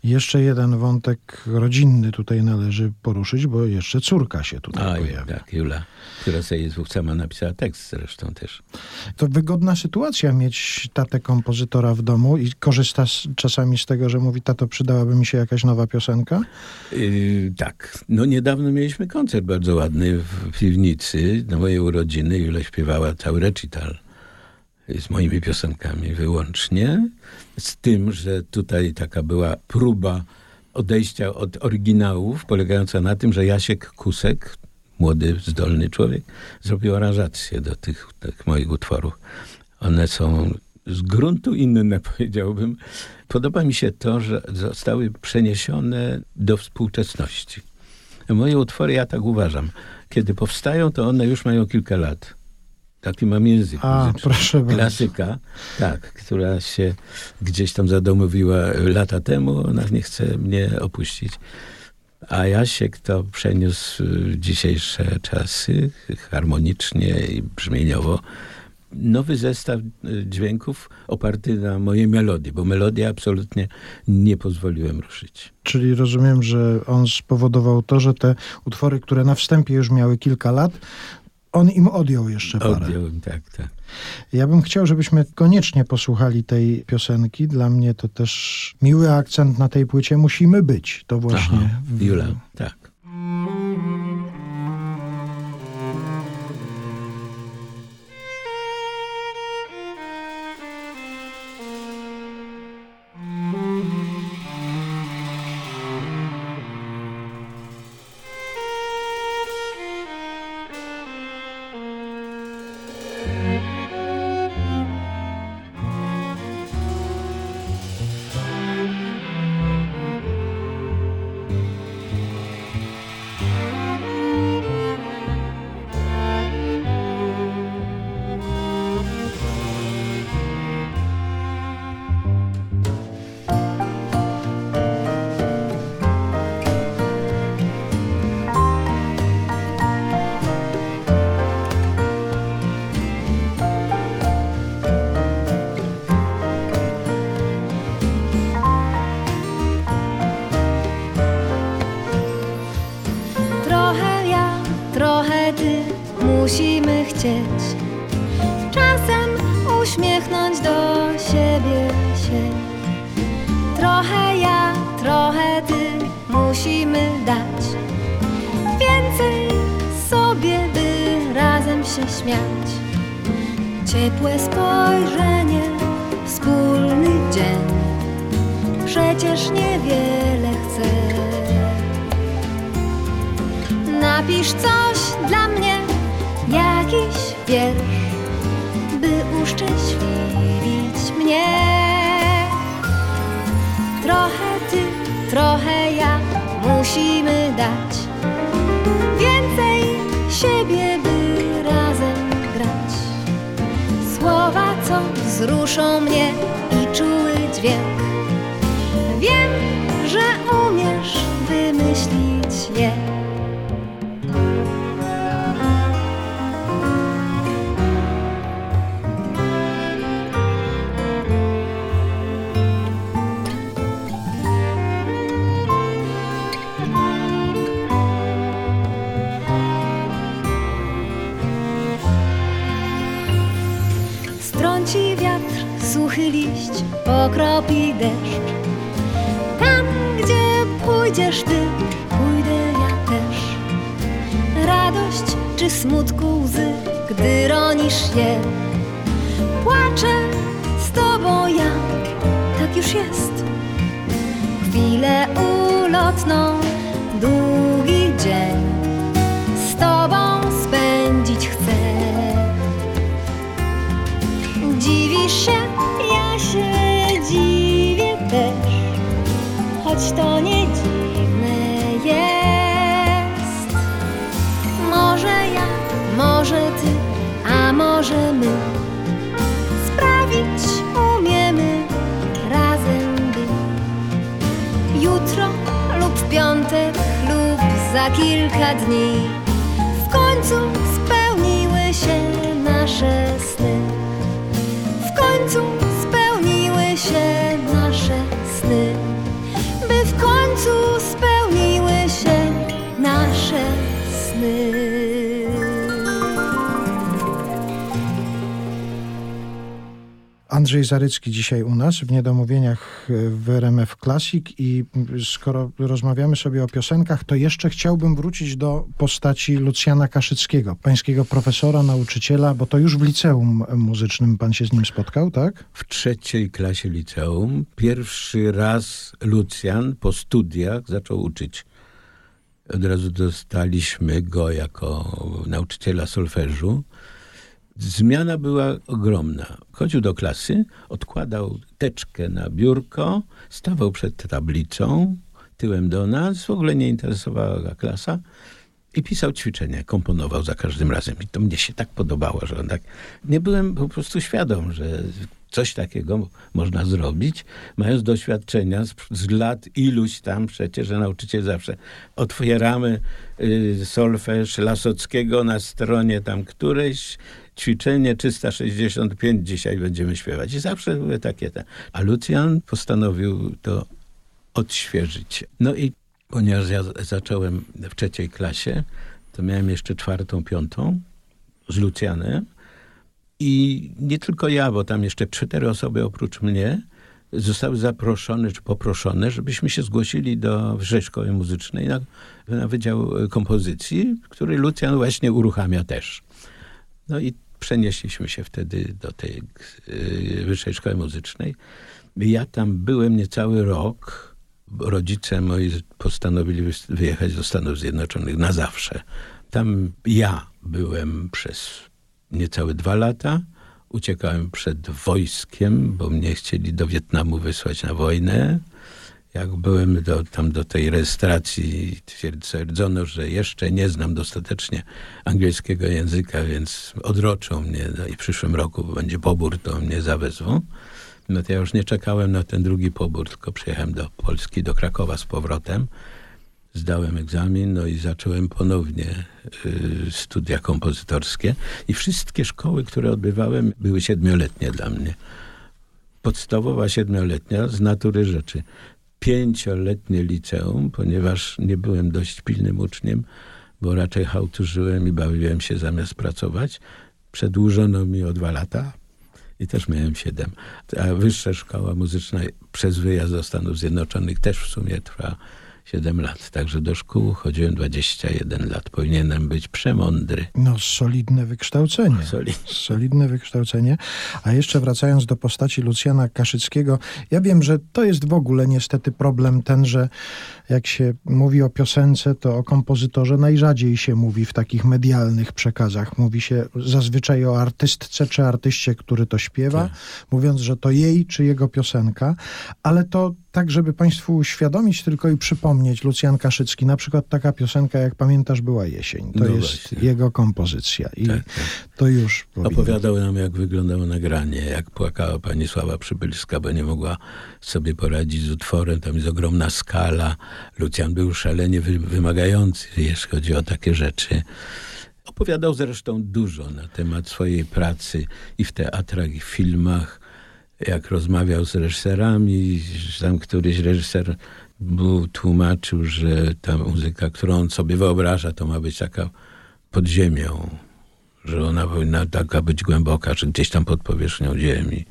Jeszcze jeden wątek rodzinny tutaj należy poruszyć, bo jeszcze córka się tutaj A, pojawia. tak, Jula, która sobie sama napisała tekst zresztą też. To wygodna sytuacja mieć tatę kompozytora w domu i korzysta z, czasami z tego, że mówi, tato, przydałaby mi się jakaś nowa piosenka? Yy, tak. No niedawno mieliśmy koncert bardzo ładny w piwnicy na moje urodziny. Jula śpiewała cały recital z moimi piosenkami wyłącznie. Z tym, że tutaj taka była próba odejścia od oryginałów, polegająca na tym, że Jasiek Kusek, młody, zdolny człowiek, zrobił aranżację do tych, tych moich utworów. One są z gruntu inne, powiedziałbym. Podoba mi się to, że zostały przeniesione do współczesności. Moje utwory, ja tak uważam, kiedy powstają, to one już mają kilka lat. Taki mam język A, muzyczny. proszę bardzo. Klasyka, tak, która się gdzieś tam zadomowiła lata temu, ona nie chce mnie opuścić. A Jasiek to przeniósł w dzisiejsze czasy harmonicznie i brzmieniowo. Nowy zestaw y, dźwięków oparty na mojej melodii, bo melodię absolutnie nie pozwoliłem ruszyć. Czyli rozumiem, że on spowodował to, że te utwory, które na wstępie już miały kilka lat, on im odjął jeszcze parę. Odjąłem, tak, tak. Ja bym chciał, żebyśmy koniecznie posłuchali tej piosenki. Dla mnie to też miły akcent na tej płycie. Musimy być. To właśnie. Aha, w- Jula, tak. Pójdziesz ty, pójdę ja też. Radość czy smutku łzy, gdy ronisz je. Płaczę z tobą ja, tak już jest. Chwilę ulotną, długi dzień możemy sprawić umiemy razem by jutro lub w piątek lub za kilka dni w końcu spełniły się nasze Andrzej Zarycki dzisiaj u nas w Niedomówieniach w RMF Classic i skoro rozmawiamy sobie o piosenkach, to jeszcze chciałbym wrócić do postaci Lucjana Kaszyckiego, pańskiego profesora, nauczyciela, bo to już w liceum muzycznym pan się z nim spotkał, tak? W trzeciej klasie liceum pierwszy raz Lucjan po studiach zaczął uczyć. Od razu dostaliśmy go jako nauczyciela solfeżu. Zmiana była ogromna. Chodził do klasy, odkładał teczkę na biurko, stawał przed tablicą, tyłem do nas, w ogóle nie interesowała go klasa i pisał ćwiczenia, komponował za każdym razem. I to mnie się tak podobało, że on tak... Nie byłem po prostu świadom, że coś takiego można zrobić, mając doświadczenia z, z lat iluś tam przecież, że nauczyciel zawsze otwieramy y, solfeż Lasockiego na stronie tam którejś, ćwiczenie 365 dzisiaj będziemy śpiewać. I zawsze były takie te. A Lucjan postanowił to odświeżyć. No i ponieważ ja zacząłem w trzeciej klasie, to miałem jeszcze czwartą, piątą z Lucjanem. I nie tylko ja, bo tam jeszcze cztery osoby oprócz mnie zostały zaproszone czy poproszone, żebyśmy się zgłosili do Wyższej Szkoły Muzycznej na, na Wydział Kompozycji, który Lucjan właśnie uruchamia też. No i przenieśliśmy się wtedy do tej y, Wyższej Szkoły Muzycznej. Ja tam byłem niecały rok. Rodzice moi postanowili wyjechać do Stanów Zjednoczonych na zawsze. Tam ja byłem przez niecałe dwa lata. Uciekałem przed wojskiem, bo mnie chcieli do Wietnamu wysłać na wojnę. Jak byłem do, tam do tej rejestracji, twierdzono, że jeszcze nie znam dostatecznie angielskiego języka, więc odroczą mnie no i w przyszłym roku będzie pobór, to mnie zawezwą. No to ja już nie czekałem na ten drugi pobór, tylko przyjechałem do Polski, do Krakowa z powrotem. Zdałem egzamin, no i zacząłem ponownie y, studia kompozytorskie. I wszystkie szkoły, które odbywałem, były siedmioletnie dla mnie. Podstawowa siedmioletnia z natury rzeczy pięcioletnie liceum, ponieważ nie byłem dość pilnym uczniem, bo raczej hałturzyłem i bawiłem się zamiast pracować. Przedłużono mi o dwa lata i też miałem siedem. A wyższa szkoła muzyczna przez wyjazd do Stanów Zjednoczonych też w sumie trwa 7 lat. Także do szkół chodziłem 21 lat. Powinienem być przemądry. No, solidne wykształcenie. Solidne. Solidne wykształcenie. A jeszcze wracając do postaci Lucjana Kaszyckiego, ja wiem, że to jest w ogóle niestety problem ten, że jak się mówi o piosence, to o kompozytorze najrzadziej się mówi w takich medialnych przekazach. Mówi się zazwyczaj o artystce czy artyście, który to śpiewa, tak. mówiąc, że to jej czy jego piosenka, ale to tak, żeby Państwu uświadomić tylko i przypomnieć, Lucjan Kaszycki, na przykład taka piosenka, jak pamiętasz, była jesień. To no jest właśnie. jego kompozycja. I tak, tak. to już powinno... Opowiadał nam, jak wyglądało nagranie, jak płakała pani Sława Przybylska, bo nie mogła sobie poradzić z utworem. Tam jest ogromna skala. Lucjan był szalenie wy wymagający, jeśli chodzi o takie rzeczy. Opowiadał zresztą dużo na temat swojej pracy i w teatrach, i w filmach jak rozmawiał z reżyserami, tam któryś reżyser mu tłumaczył, że ta muzyka, którą on sobie wyobraża, to ma być taka pod ziemią, że ona powinna taka być głęboka, że gdzieś tam pod powierzchnią ziemi.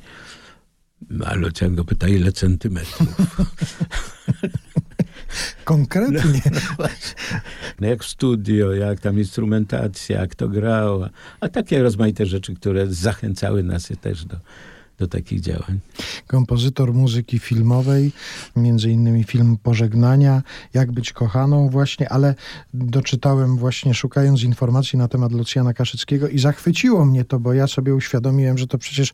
A Lucian go pyta, ile centymetrów? Konkretnie. No, no, no, jak studio, jak tam instrumentacja, jak to grało. A takie rozmaite rzeczy, które zachęcały nas też do do takich działań. Kompozytor muzyki filmowej, między innymi film Pożegnania, Jak być kochaną właśnie, ale doczytałem właśnie szukając informacji na temat Lucjana Kaszyckiego i zachwyciło mnie to, bo ja sobie uświadomiłem, że to przecież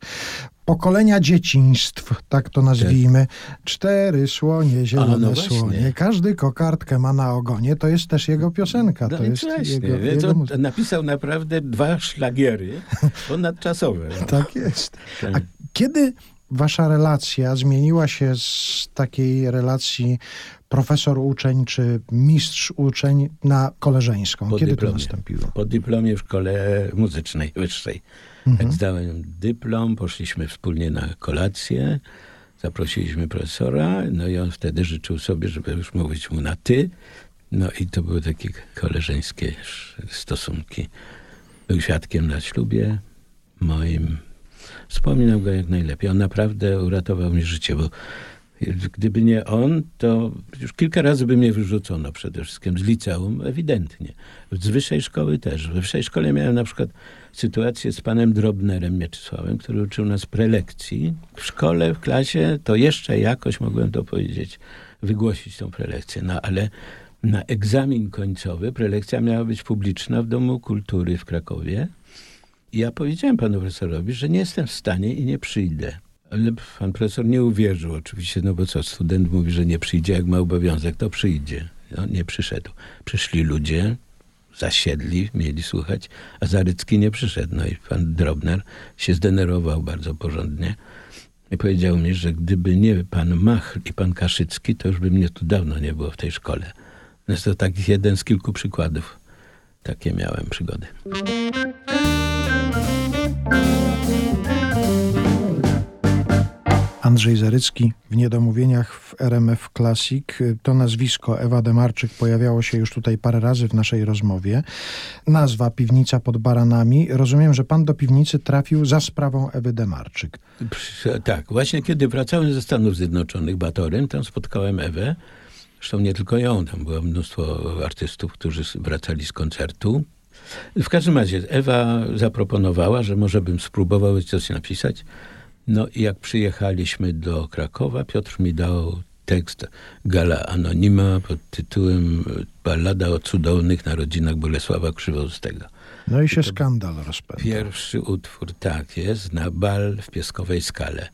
pokolenia dzieciństw, tak to nazwijmy. Cztery słonie, zielone A, no słonie. Każdy kokardkę ma na ogonie. To jest też jego piosenka. No to jest jego, więc jego napisał naprawdę dwa szlagiery ponadczasowe. Tak jest. Tak. A kiedy wasza relacja zmieniła się z takiej relacji profesor-uczeń czy mistrz-uczeń na koleżeńską? Po Kiedy dyplomie. to nastąpiło? Po dyplomie w szkole muzycznej wyższej. Mhm. Jak zdałem dyplom, poszliśmy wspólnie na kolację, zaprosiliśmy profesora, no i on wtedy życzył sobie, żeby już mówić mu na ty. No i to były takie koleżeńskie stosunki. Był świadkiem na ślubie moim. Wspominam go jak najlepiej. On naprawdę uratował mi życie, bo gdyby nie on, to już kilka razy by mnie wyrzucono przede wszystkim z liceum, ewidentnie. Z wyższej szkoły też. W wyższej szkole miałem na przykład sytuację z panem Drobnerem Mieczysławem, który uczył nas prelekcji. W szkole, w klasie to jeszcze jakoś mogłem to powiedzieć, wygłosić tą prelekcję. No ale na egzamin końcowy prelekcja miała być publiczna w Domu Kultury w Krakowie. Ja powiedziałem panu profesorowi, że nie jestem w stanie i nie przyjdę. Ale pan profesor nie uwierzył oczywiście, no bo co, student mówi, że nie przyjdzie, jak ma obowiązek, to przyjdzie. No, nie przyszedł. Przyszli ludzie, zasiedli, mieli słuchać, a Zarycki nie przyszedł. No i pan Drobner się zdenerwował bardzo porządnie i powiedział mi, że gdyby nie pan Mach i pan Kaszycki, to już by mnie tu dawno nie było w tej szkole. No jest to tak jeden z kilku przykładów. Takie miałem przygody. Andrzej Zarycki w Niedomówieniach w RMF Classic. To nazwisko Ewa Demarczyk pojawiało się już tutaj parę razy w naszej rozmowie. Nazwa Piwnica pod Baranami. Rozumiem, że pan do piwnicy trafił za sprawą Ewy Demarczyk. Tak, właśnie kiedy wracałem ze Stanów Zjednoczonych Batorym, tam spotkałem Ewę. Zresztą nie tylko ją, tam było mnóstwo artystów, którzy wracali z koncertu. W każdym razie Ewa zaproponowała, że może bym spróbował coś napisać. No i jak przyjechaliśmy do Krakowa, Piotr mi dał tekst Gala Anonima pod tytułem Ballada o cudownych narodzinach Bolesława Krzywoustego. No i się skandal rozpętał. Pierwszy utwór, tak jest, na bal w Pieskowej Skale.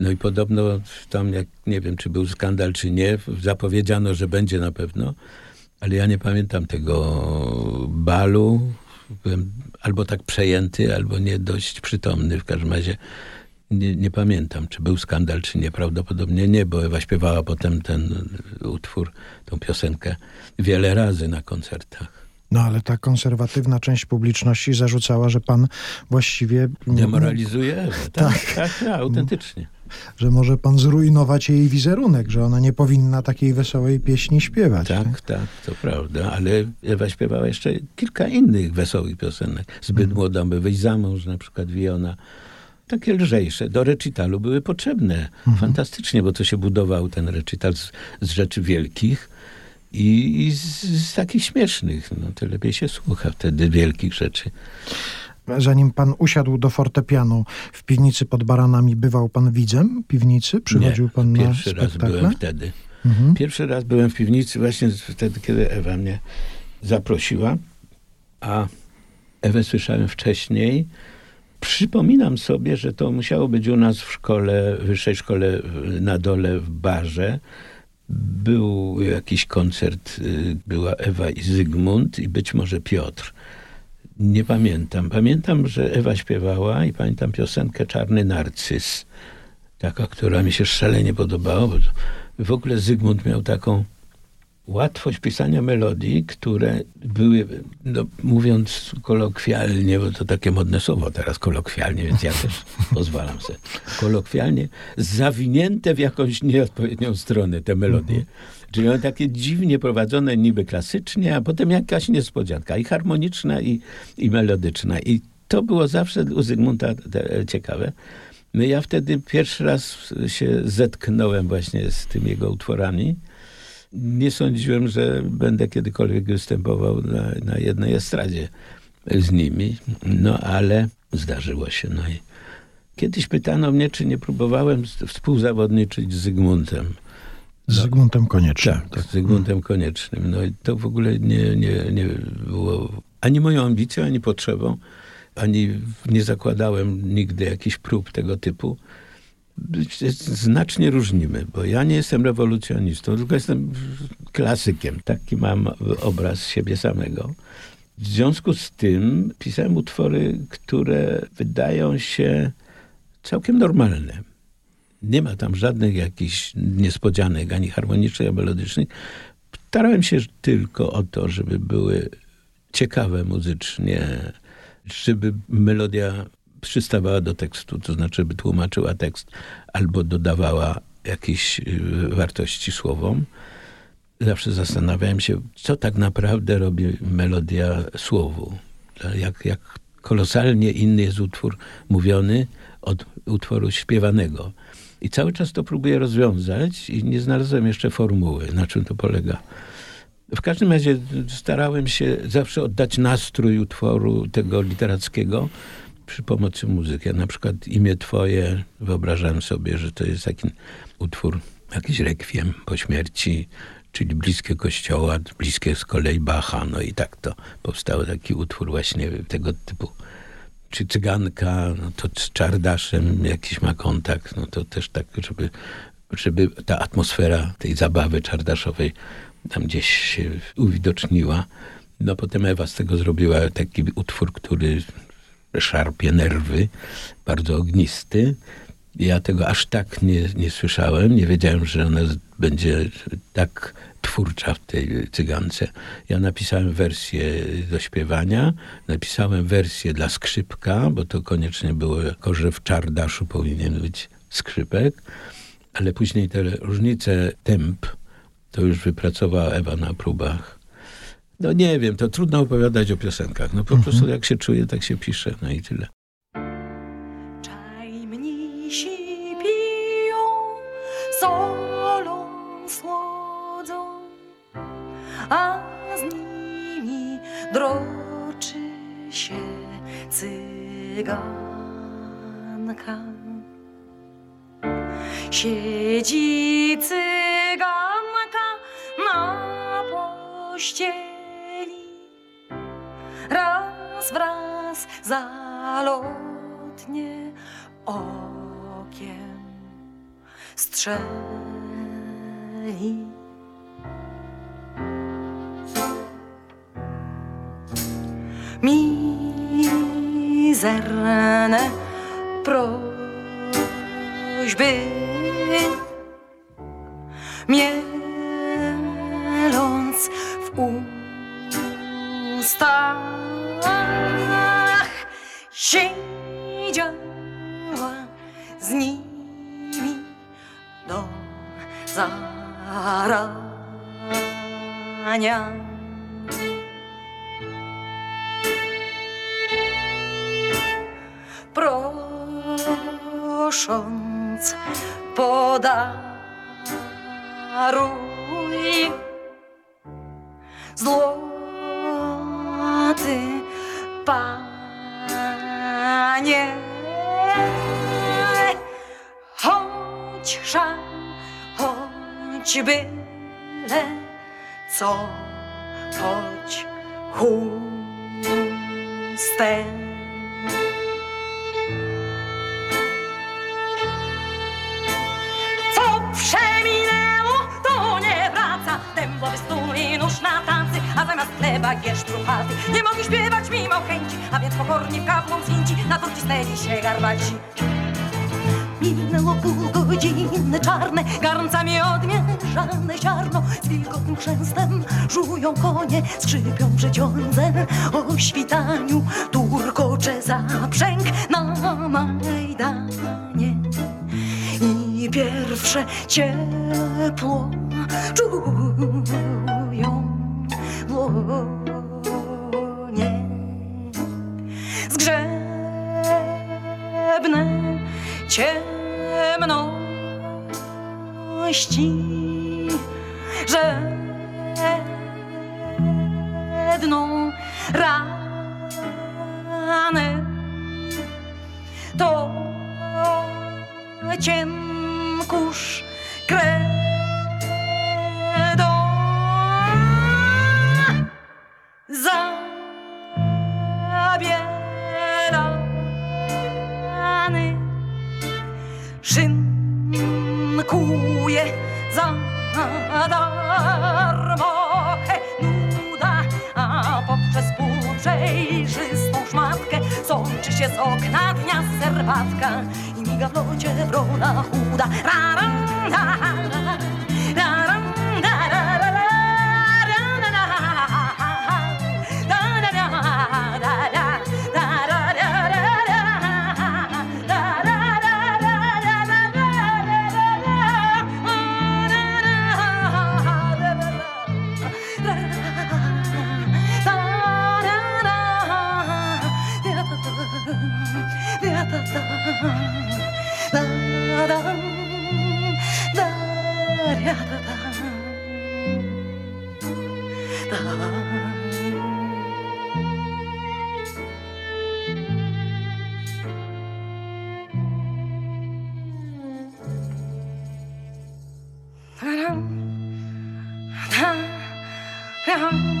No i podobno tam, jak nie wiem, czy był skandal, czy nie, zapowiedziano, że będzie na pewno, ale ja nie pamiętam tego balu. Byłem albo tak przejęty, albo nie dość przytomny. W każdym razie nie, nie pamiętam, czy był skandal, czy nie. Prawdopodobnie nie, bo Ewa śpiewała potem ten utwór, tą piosenkę wiele razy na koncertach. No ale ta konserwatywna część publiczności zarzucała, że pan właściwie... Demoralizuje Ewę. Tak, tak, tak, autentycznie. Że może pan zrujnować jej wizerunek, że ona nie powinna takiej wesołej pieśni śpiewać. nie? Tak, tak, to prawda, ale Ewa śpiewała jeszcze kilka innych wesołych piosenek. Zbyt młoda, by wyjść za mąż, na przykład Wiona. Takie lżejsze. Do recitalu były potrzebne. Fantastycznie, bo to się budował ten recital z, z rzeczy wielkich i, i z, z takich śmiesznych. No, to lepiej się słucha wtedy wielkich rzeczy. Zanim pan usiadł do fortepianu w piwnicy pod Baranami, bywał pan widzem piwnicy? Przychodził Nie, pan na pierwszy raz spektakle? byłem wtedy. Mhm. Pierwszy raz byłem w piwnicy właśnie wtedy, kiedy Ewa mnie zaprosiła, a Ewę słyszałem wcześniej. Przypominam sobie, że to musiało być u nas w szkole, wyższej szkole na dole w barze. Był jakiś koncert, y, była Ewa i Zygmunt i być może Piotr. Nie pamiętam. Pamiętam, że Ewa śpiewała i pamiętam piosenkę Czarny Narcyz. Taka, która mi się szalenie podobała, bo w ogóle Zygmunt miał taką łatwość pisania melodii, które były, no, mówiąc kolokwialnie, bo to takie modne słowo teraz, kolokwialnie, więc ja też pozwalam sobie, kolokwialnie, zawinięte w jakąś nieodpowiednią stronę te melodie. Czyli one takie dziwnie prowadzone niby klasycznie, a potem jakaś niespodzianka i harmoniczna, i, i melodyczna. I to było zawsze u Zygmunta te, ciekawe. No ja wtedy pierwszy raz się zetknąłem właśnie z tymi jego utworami. Nie sądziłem, że będę kiedykolwiek występował na, na jednej estradzie z nimi, no ale zdarzyło się. No i Kiedyś pytano mnie, czy nie próbowałem współzawodniczyć z Zygmuntem. Z Zygmuntem Koniecznym. Tak, z Zygmuntem Koniecznym. No i to w ogóle nie, nie, nie było ani moją ambicją, ani potrzebą, ani nie zakładałem nigdy jakichś prób tego typu. Znacznie różnimy, bo ja nie jestem rewolucjonistą, tylko jestem klasykiem. Taki mam obraz siebie samego. W związku z tym pisałem utwory, które wydają się całkiem normalne. Nie ma tam żadnych jakichś niespodzianek, ani harmonicznych, ani melodycznych. Starałem się tylko o to, żeby były ciekawe muzycznie, żeby melodia przystawała do tekstu, to znaczy, by tłumaczyła tekst albo dodawała jakieś y, wartości słowom. Zawsze zastanawiałem się, co tak naprawdę robi melodia słowu. Jak, jak kolosalnie inny jest utwór mówiony od utworu śpiewanego. I cały czas to próbuję rozwiązać i nie znalazłem jeszcze formuły, na czym to polega. W każdym razie starałem się zawsze oddać nastrój utworu tego literackiego przy pomocy muzyki. Ja na przykład imię Twoje wyobrażałem sobie, że to jest taki utwór, jakiś rekwiem po śmierci, czyli bliskie kościoła, bliskie z kolei Bacha. No i tak to powstał taki utwór właśnie tego typu. Czy cyganka, no to z czardaszem jakiś ma kontakt, no to też tak, żeby, żeby ta atmosfera tej zabawy czardaszowej tam gdzieś się uwidoczniła. No potem Ewa z tego zrobiła taki utwór, który szarpie nerwy, bardzo ognisty. Ja tego aż tak nie, nie słyszałem, nie wiedziałem, że ona będzie tak twórcza w tej cygance. Ja napisałem wersję do śpiewania, napisałem wersję dla skrzypka, bo to koniecznie było jako, że w czardaszu powinien być skrzypek, ale później te różnice temp to już wypracowała Ewa na próbach. No nie wiem, to trudno opowiadać o piosenkach. No po prostu jak się czuje, tak się pisze, no i tyle. Czajmnisi piją, solą słodzą, a z nimi droczy się cyganka. Siedzi cyganka na pościeli, raz wraz zalotnie okiem strzeli. Mizerne prośby mieląc w устах Сидела с ними до зарания Прошенц подаруй зло złoty panie. Choć szan, choć byle co, choć chustem. Jesz truchaty. Nie mogli śpiewać mimo chęci, a więc pokorni w kawłą zgięci, na to cisnęli się garbaci. Minęło pół godziny czarne, garncami odmierzane ziarno. Z wilgotnym chrzęstem żują konie, skrzypią przeciądze. O świtaniu turkocze zaprzęg na Majdanie i pierwsze ciepło czują mieści. हम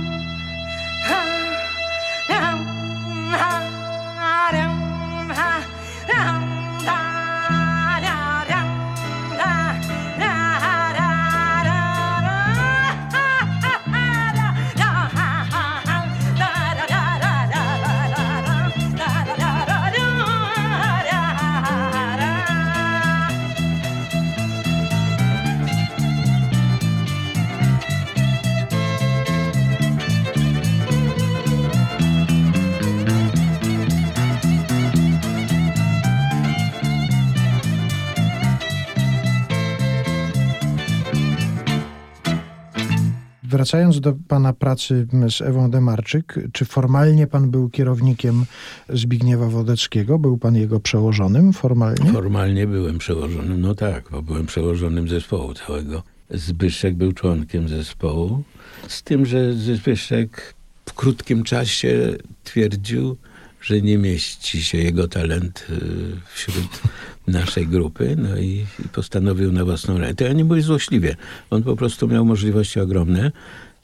Wracając do pana pracy z Ewą Demarczyk, czy formalnie pan był kierownikiem Zbigniewa Wodeckiego? Był pan jego przełożonym formalnie? Formalnie byłem przełożonym, no tak, bo byłem przełożonym zespołu całego. Zbyszek był członkiem zespołu, z tym, że Zbyszek w krótkim czasie twierdził, że nie mieści się jego talent y, wśród naszej grupy, no i, postanowił na własną rękę. Ja nie mówię złośliwie. On po prostu miał możliwości ogromne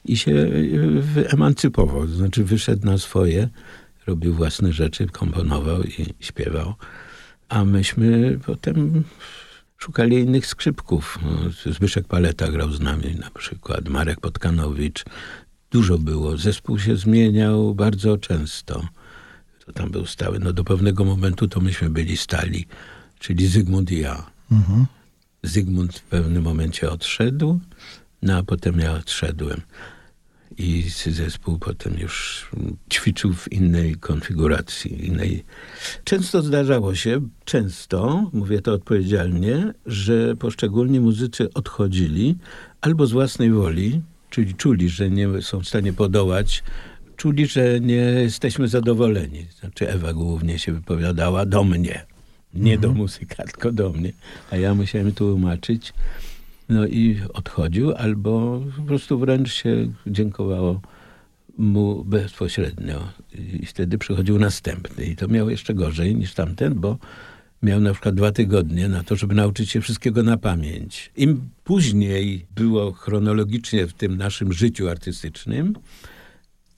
i się y, wyemancypował. To znaczy wyszedł na swoje, robił własne rzeczy, komponował i śpiewał. A myśmy potem szukali innych skrzypków. No, Zbyszek Paleta grał z nami na przykład, Marek Potkanowicz. Dużo było. Zespół się zmieniał bardzo często. To tam był stały. No do pewnego momentu to myśmy byli stali, czyli Zygmunt i ja. Zygmunt w pewnym momencie odszedł, no a potem ja odszedłem. I zespół potem już ćwiczył w innej konfiguracji, innej. Często zdarzało się, często, mówię to odpowiedzialnie, że poszczególni muzycy odchodzili albo z własnej woli, czyli czuli, że nie są w stanie podołać, czuli, że nie jesteśmy zadowoleni. Znaczy Ewa głównie się wypowiadała do mnie. Nie do muzyka, tylko do mnie. A ja musiałem tłumaczyć. No i odchodził, albo po prostu wręcz się dziękowało mu bezpośrednio. I wtedy przychodził następny. I to miał jeszcze gorzej niż tamten, bo miał na przykład dwa tygodnie na to, żeby nauczyć się wszystkiego na pamięć. Im później było chronologicznie w tym naszym życiu artystycznym,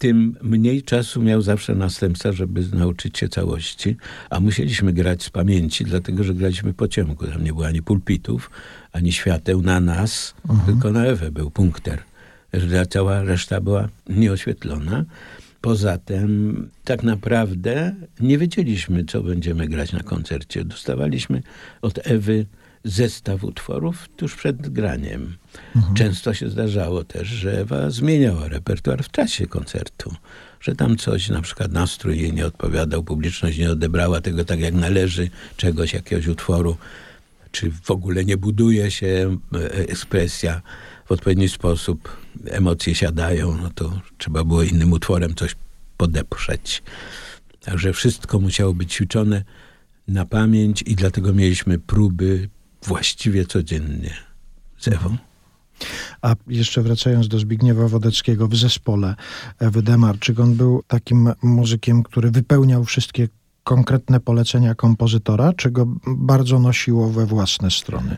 tym mniej czasu miał zawsze następca, żeby nauczyć się całości, a musieliśmy grać z pamięci, dlatego że graliśmy po ciemku. Tam nie było ani pulpitów, ani świateł na nas, tylko na Ewę był punkter. Cała reszta była nieoświetlona. Poza tym tak naprawdę nie wiedzieliśmy, co będziemy grać na koncercie. Dostawaliśmy od Ewy zestaw utworów tuż przed graniem. Często się zdarzało też, że Ewa zmieniała repertuar w czasie koncertu. Że tam coś, na przykład nastrój jej nie odpowiadał, publiczność nie odebrała tego tak jak należy, czegoś, jakiegoś utworu, czy w ogóle nie buduje się e, ekspresja w odpowiedni sposób, emocje siadają, no to trzeba było innym utworem coś podeprzeć. Także wszystko musiało być ćwiczone na pamięć i dlatego mieliśmy próby właściwie codziennie z Ewą. A jeszcze wracając do Zbigniewa Wodeckiego w zespole Ewy Demarczyk, on był takim muzykiem, który wypełniał wszystkie konkretne polecenia kompozytora, czy go bardzo nosiło we własne strony?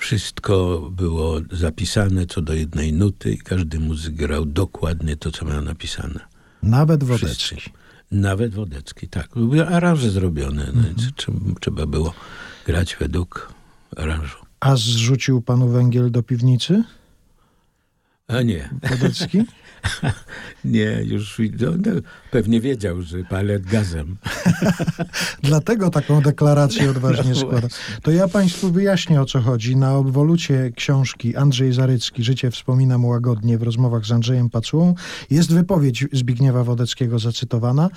Wszystko było zapisane co do jednej nuty i każdy muzyk grał dokładnie to, co miał napisane. Nawet Wszyscy. Wodecki. Nawet Wodecki, tak. Były aranże zrobione. No, Mhm. trzeba było grać według aranżu. A zrzucił panu węgiel do piwnicy, A nie, Wodecki? nie, już no, no, pewnie wiedział, że palę gazem. Dlatego taką deklarację odważnie No składa. To ja Państwu wyjaśnię o co chodzi. Na obwolucie książki Andrzej Zarycki, Życie wspominam łagodnie w rozmowach z Andrzejem Pacułą, jest wypowiedź Zbigniewa Wodeckiego zacytowana.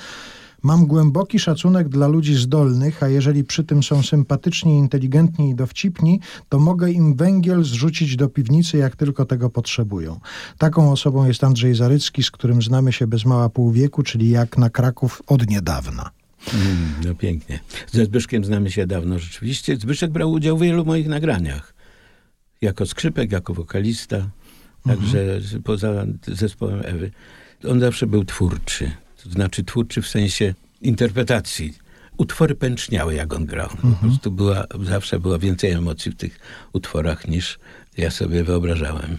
Mam głęboki szacunek dla ludzi zdolnych, a jeżeli przy tym są sympatyczni, inteligentni i dowcipni, to mogę im węgiel zrzucić do piwnicy, jak tylko tego potrzebują. Taką osobą jest Andrzej Zarycki, z którym znamy się bez mała pół wieku, czyli jak na Kraków od niedawna. Mm, no pięknie. Ze Zbyszkiem znamy się dawno rzeczywiście. Zbyszek brał udział w wielu moich nagraniach. Jako skrzypek, jako wokalista. Także poza zespołem Ewy. On zawsze był twórczy. To znaczy twórczy w sensie interpretacji. Utwory pęczniały, jak on grał. Po prostu była, zawsze była więcej emocji w tych utworach, niż ja sobie wyobrażałem.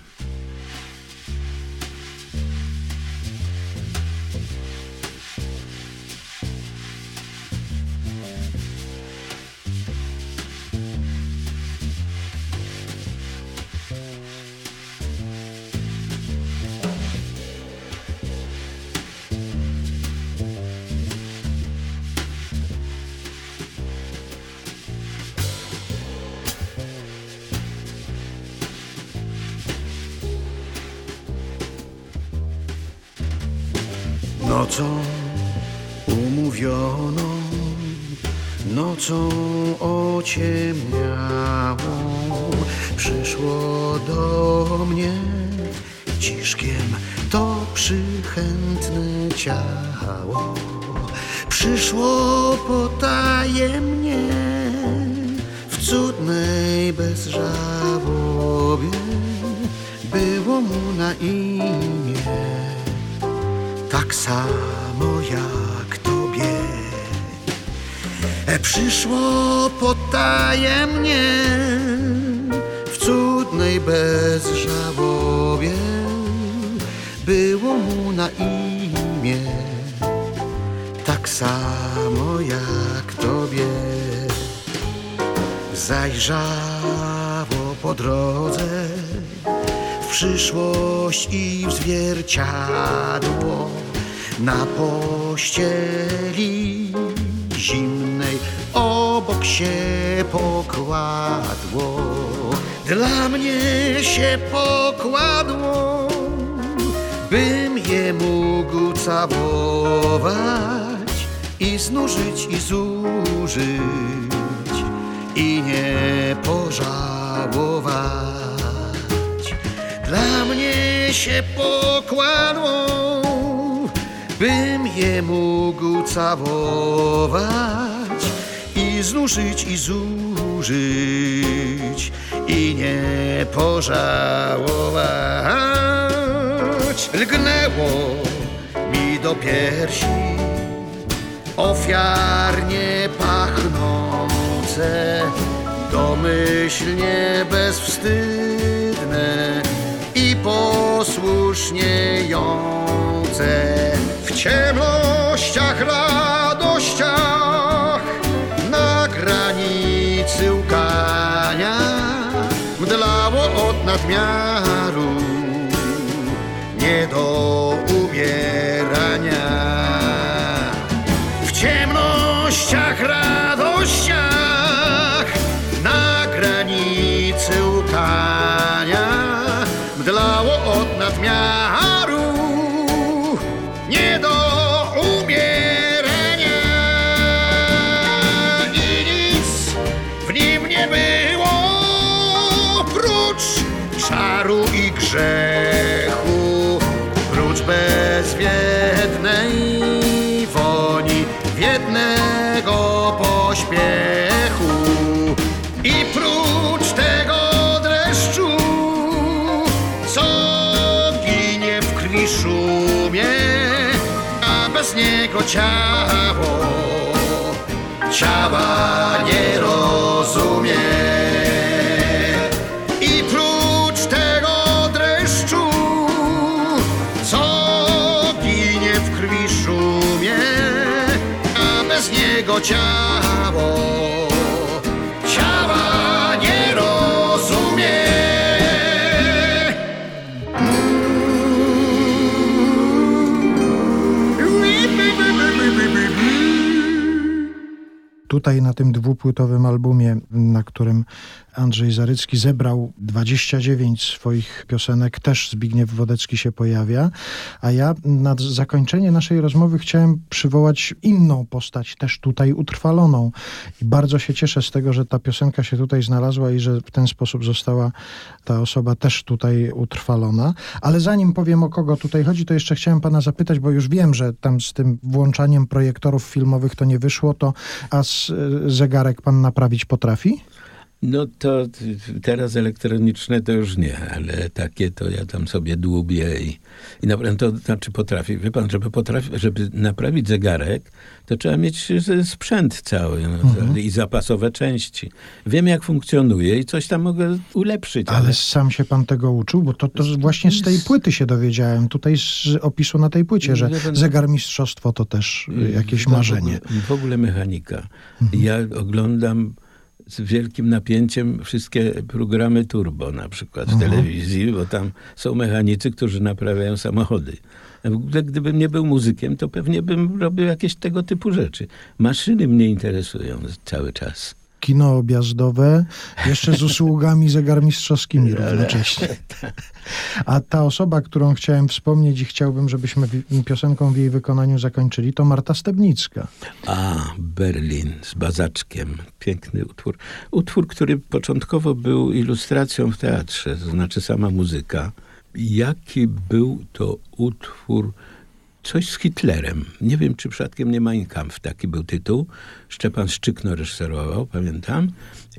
Się pokładło, bym je mógł całować i znużyć i zużyć i nie pożałować. Lgnęło mi do piersi ofiarnie pachnące, domyślnie bezwstydne posłusznie jące w ciemnościach, radościach na granicy łkania mdlało od nadmiaru nie do umierania. W ciemnościach, ciało ciała nie rozumie. I prócz tego dreszczu, co ginie w krwi szumie, a bez niego ciało, Tutaj na tym dwupłytowym albumie, na którym Andrzej Zarycki zebrał 29 swoich piosenek, też Zbigniew Wodecki się pojawia, a ja na zakończenie naszej rozmowy chciałem przywołać inną postać, też tutaj utrwaloną. I bardzo się cieszę z tego, że ta piosenka się tutaj znalazła i że w ten sposób została ta osoba też tutaj utrwalona. Ale zanim powiem o kogo tutaj chodzi, to jeszcze chciałem pana zapytać, bo już wiem, że tam z tym włączaniem projektorów filmowych to nie wyszło, to a z, zegarek pan naprawić potrafi? No to teraz elektroniczne to już nie, ale takie to ja tam sobie dłubię i, i naprawdę to znaczy potrafię. Wie pan, żeby, potrafi, żeby naprawić zegarek, to trzeba mieć sprzęt cały no, to- i zapasowe części. Wiem jak funkcjonuje i coś tam mogę ulepszyć, ale, Ale sam się pan tego uczył, bo to, to właśnie z tej płyty się dowiedziałem, tutaj z opisu na tej płycie, że Wie pan- zegarmistrzostwo to też y, jakieś w ogóle- marzenie. W ogóle mechanika. Ja oglądam z wielkim napięciem wszystkie programy turbo na przykład w telewizji, bo tam są mechanicy, którzy naprawiają samochody. W ogóle gdybym nie był muzykiem, to pewnie bym robił jakieś tego typu rzeczy. Maszyny mnie interesują cały czas. Kino objazdowe, jeszcze z usługami zegarmistrzowskimi równocześnie. A ta osoba, którą chciałem wspomnieć i chciałbym, żebyśmy piosenką w jej wykonaniu zakończyli, to Marta Stebnicka. A, Berlin z Bazaczkiem. Piękny utwór. Utwór, który początkowo był ilustracją w teatrze, to znaczy sama muzyka. Jaki był to utwór? Coś z Hitlerem. Nie wiem, czy przypadkiem nie Mein Kampf, taki był tytuł. Szczepan Szczykno reżyserował, pamiętam.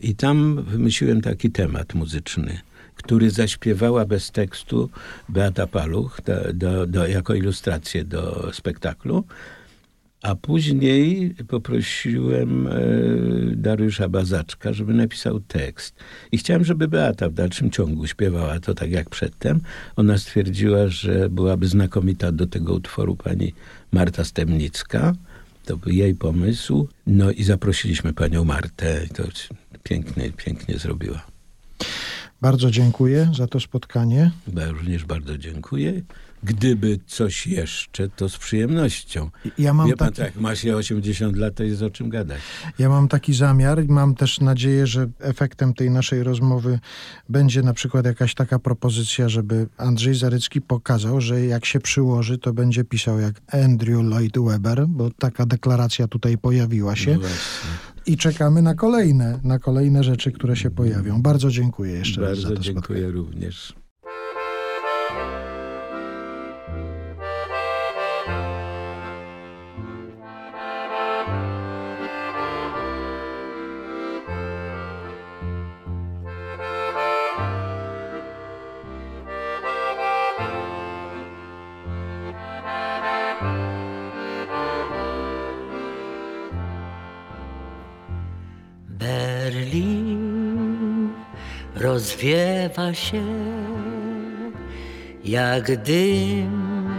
I tam wymyśliłem taki temat muzyczny, który zaśpiewała bez tekstu Beata Paluch do, do, do, jako ilustrację do spektaklu. A później poprosiłem e, Dariusza Bazaczka, żeby napisał tekst. I chciałem, żeby Beata w dalszym ciągu śpiewała to tak jak przedtem. Ona stwierdziła, że byłaby znakomita do tego utworu pani Marta Stemnicka. To był jej pomysł. No i zaprosiliśmy panią Martę. I to pięknie, pięknie zrobiła. Bardzo dziękuję za to spotkanie. Ja również bardzo dziękuję. Gdyby coś jeszcze, to z przyjemnością. Ja mam, Wie pan, taki, tak, jak ma się 80 lat, to jest o czym gadać. ja mam taki zamiar i mam też nadzieję, że efektem tej naszej rozmowy będzie na przykład jakaś taka propozycja, żeby Andrzej Zarycki pokazał, że jak się przyłoży, to będzie pisał jak Andrew Lloyd Webber, bo taka deklaracja tutaj pojawiła się. No. I czekamy na kolejne, na kolejne rzeczy, które się pojawią. Bardzo dziękuję jeszcze raz za Bardzo to spotkanie. dziękuję również. Rozwiewa się jak dym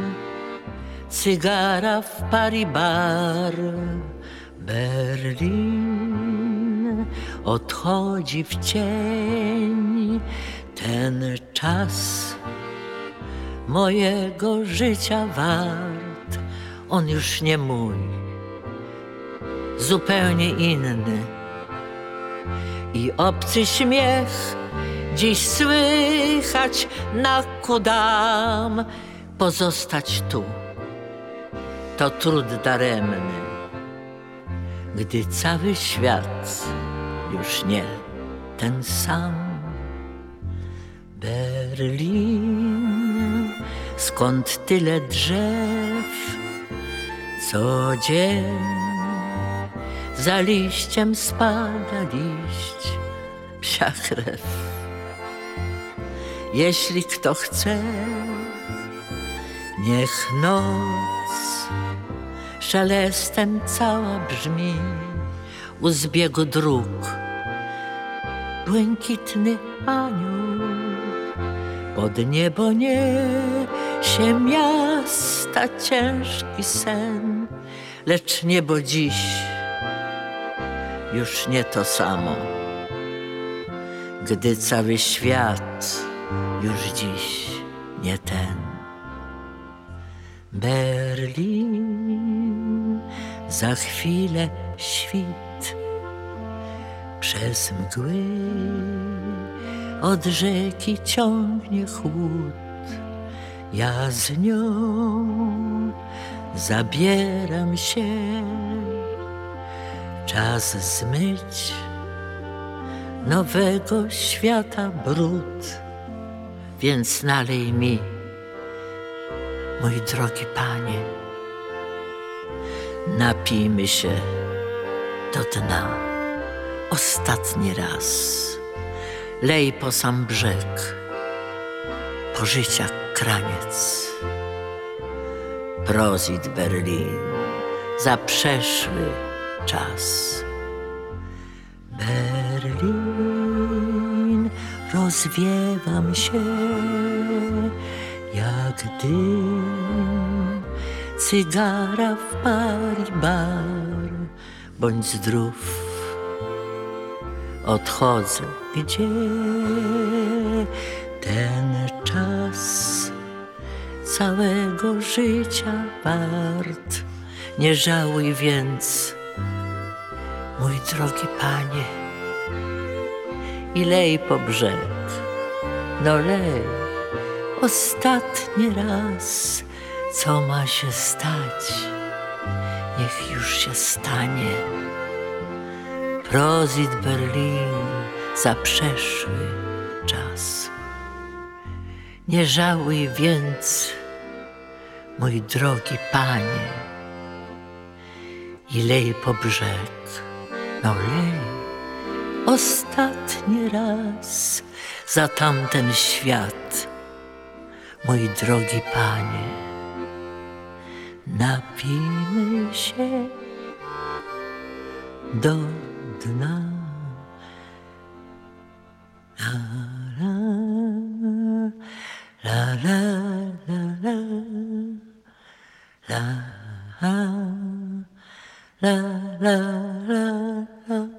cygara w Paris bar. Berlin odchodzi w cień ten czas mojego życia wart. On już nie mój, zupełnie inny i obcy śmiech dziś słychać na kudam. Pozostać tu to trud daremny, gdy cały świat już nie ten sam. Berlin, skąd tyle drzew, co dzień za liściem spada liść, psia krew. Jeśli kto chce, niech noc szelestem cała brzmi. u zbiegu dróg. Błękitny anioł pod niebo niesie miasta ciężki sen, lecz niebo dziś już nie to samo, gdy cały świat już dziś nie ten. Berlin, za chwilę świt przez mgły od rzeki ciągnie chłód. Ja z nią zabieram się, czas zmyć nowego świata brud, więc nalej mi, mój drogi panie, napijmy się do dna ostatni raz. Lej po sam brzeg, po życia kraniec. Prozit Berlin za przeszły czas. Berlin, rozwiewam się jak dym cygara w pali bar. Bądź zdrów, odchodzę, gdzie ten czas całego życia wart. Nie żałuj więc, mój drogi panie, i lej po brzeg, no lej, ostatni raz, co ma się stać, niech już się stanie. Prozit Berlin za przeszły czas. Nie żałuj więc, mój drogi panie, i lej po brzeg, no lej ostatni raz za tamten świat, mój drogi panie. Napijmy się do dna. La, la, la, la, la, la, la, la, la, la, la.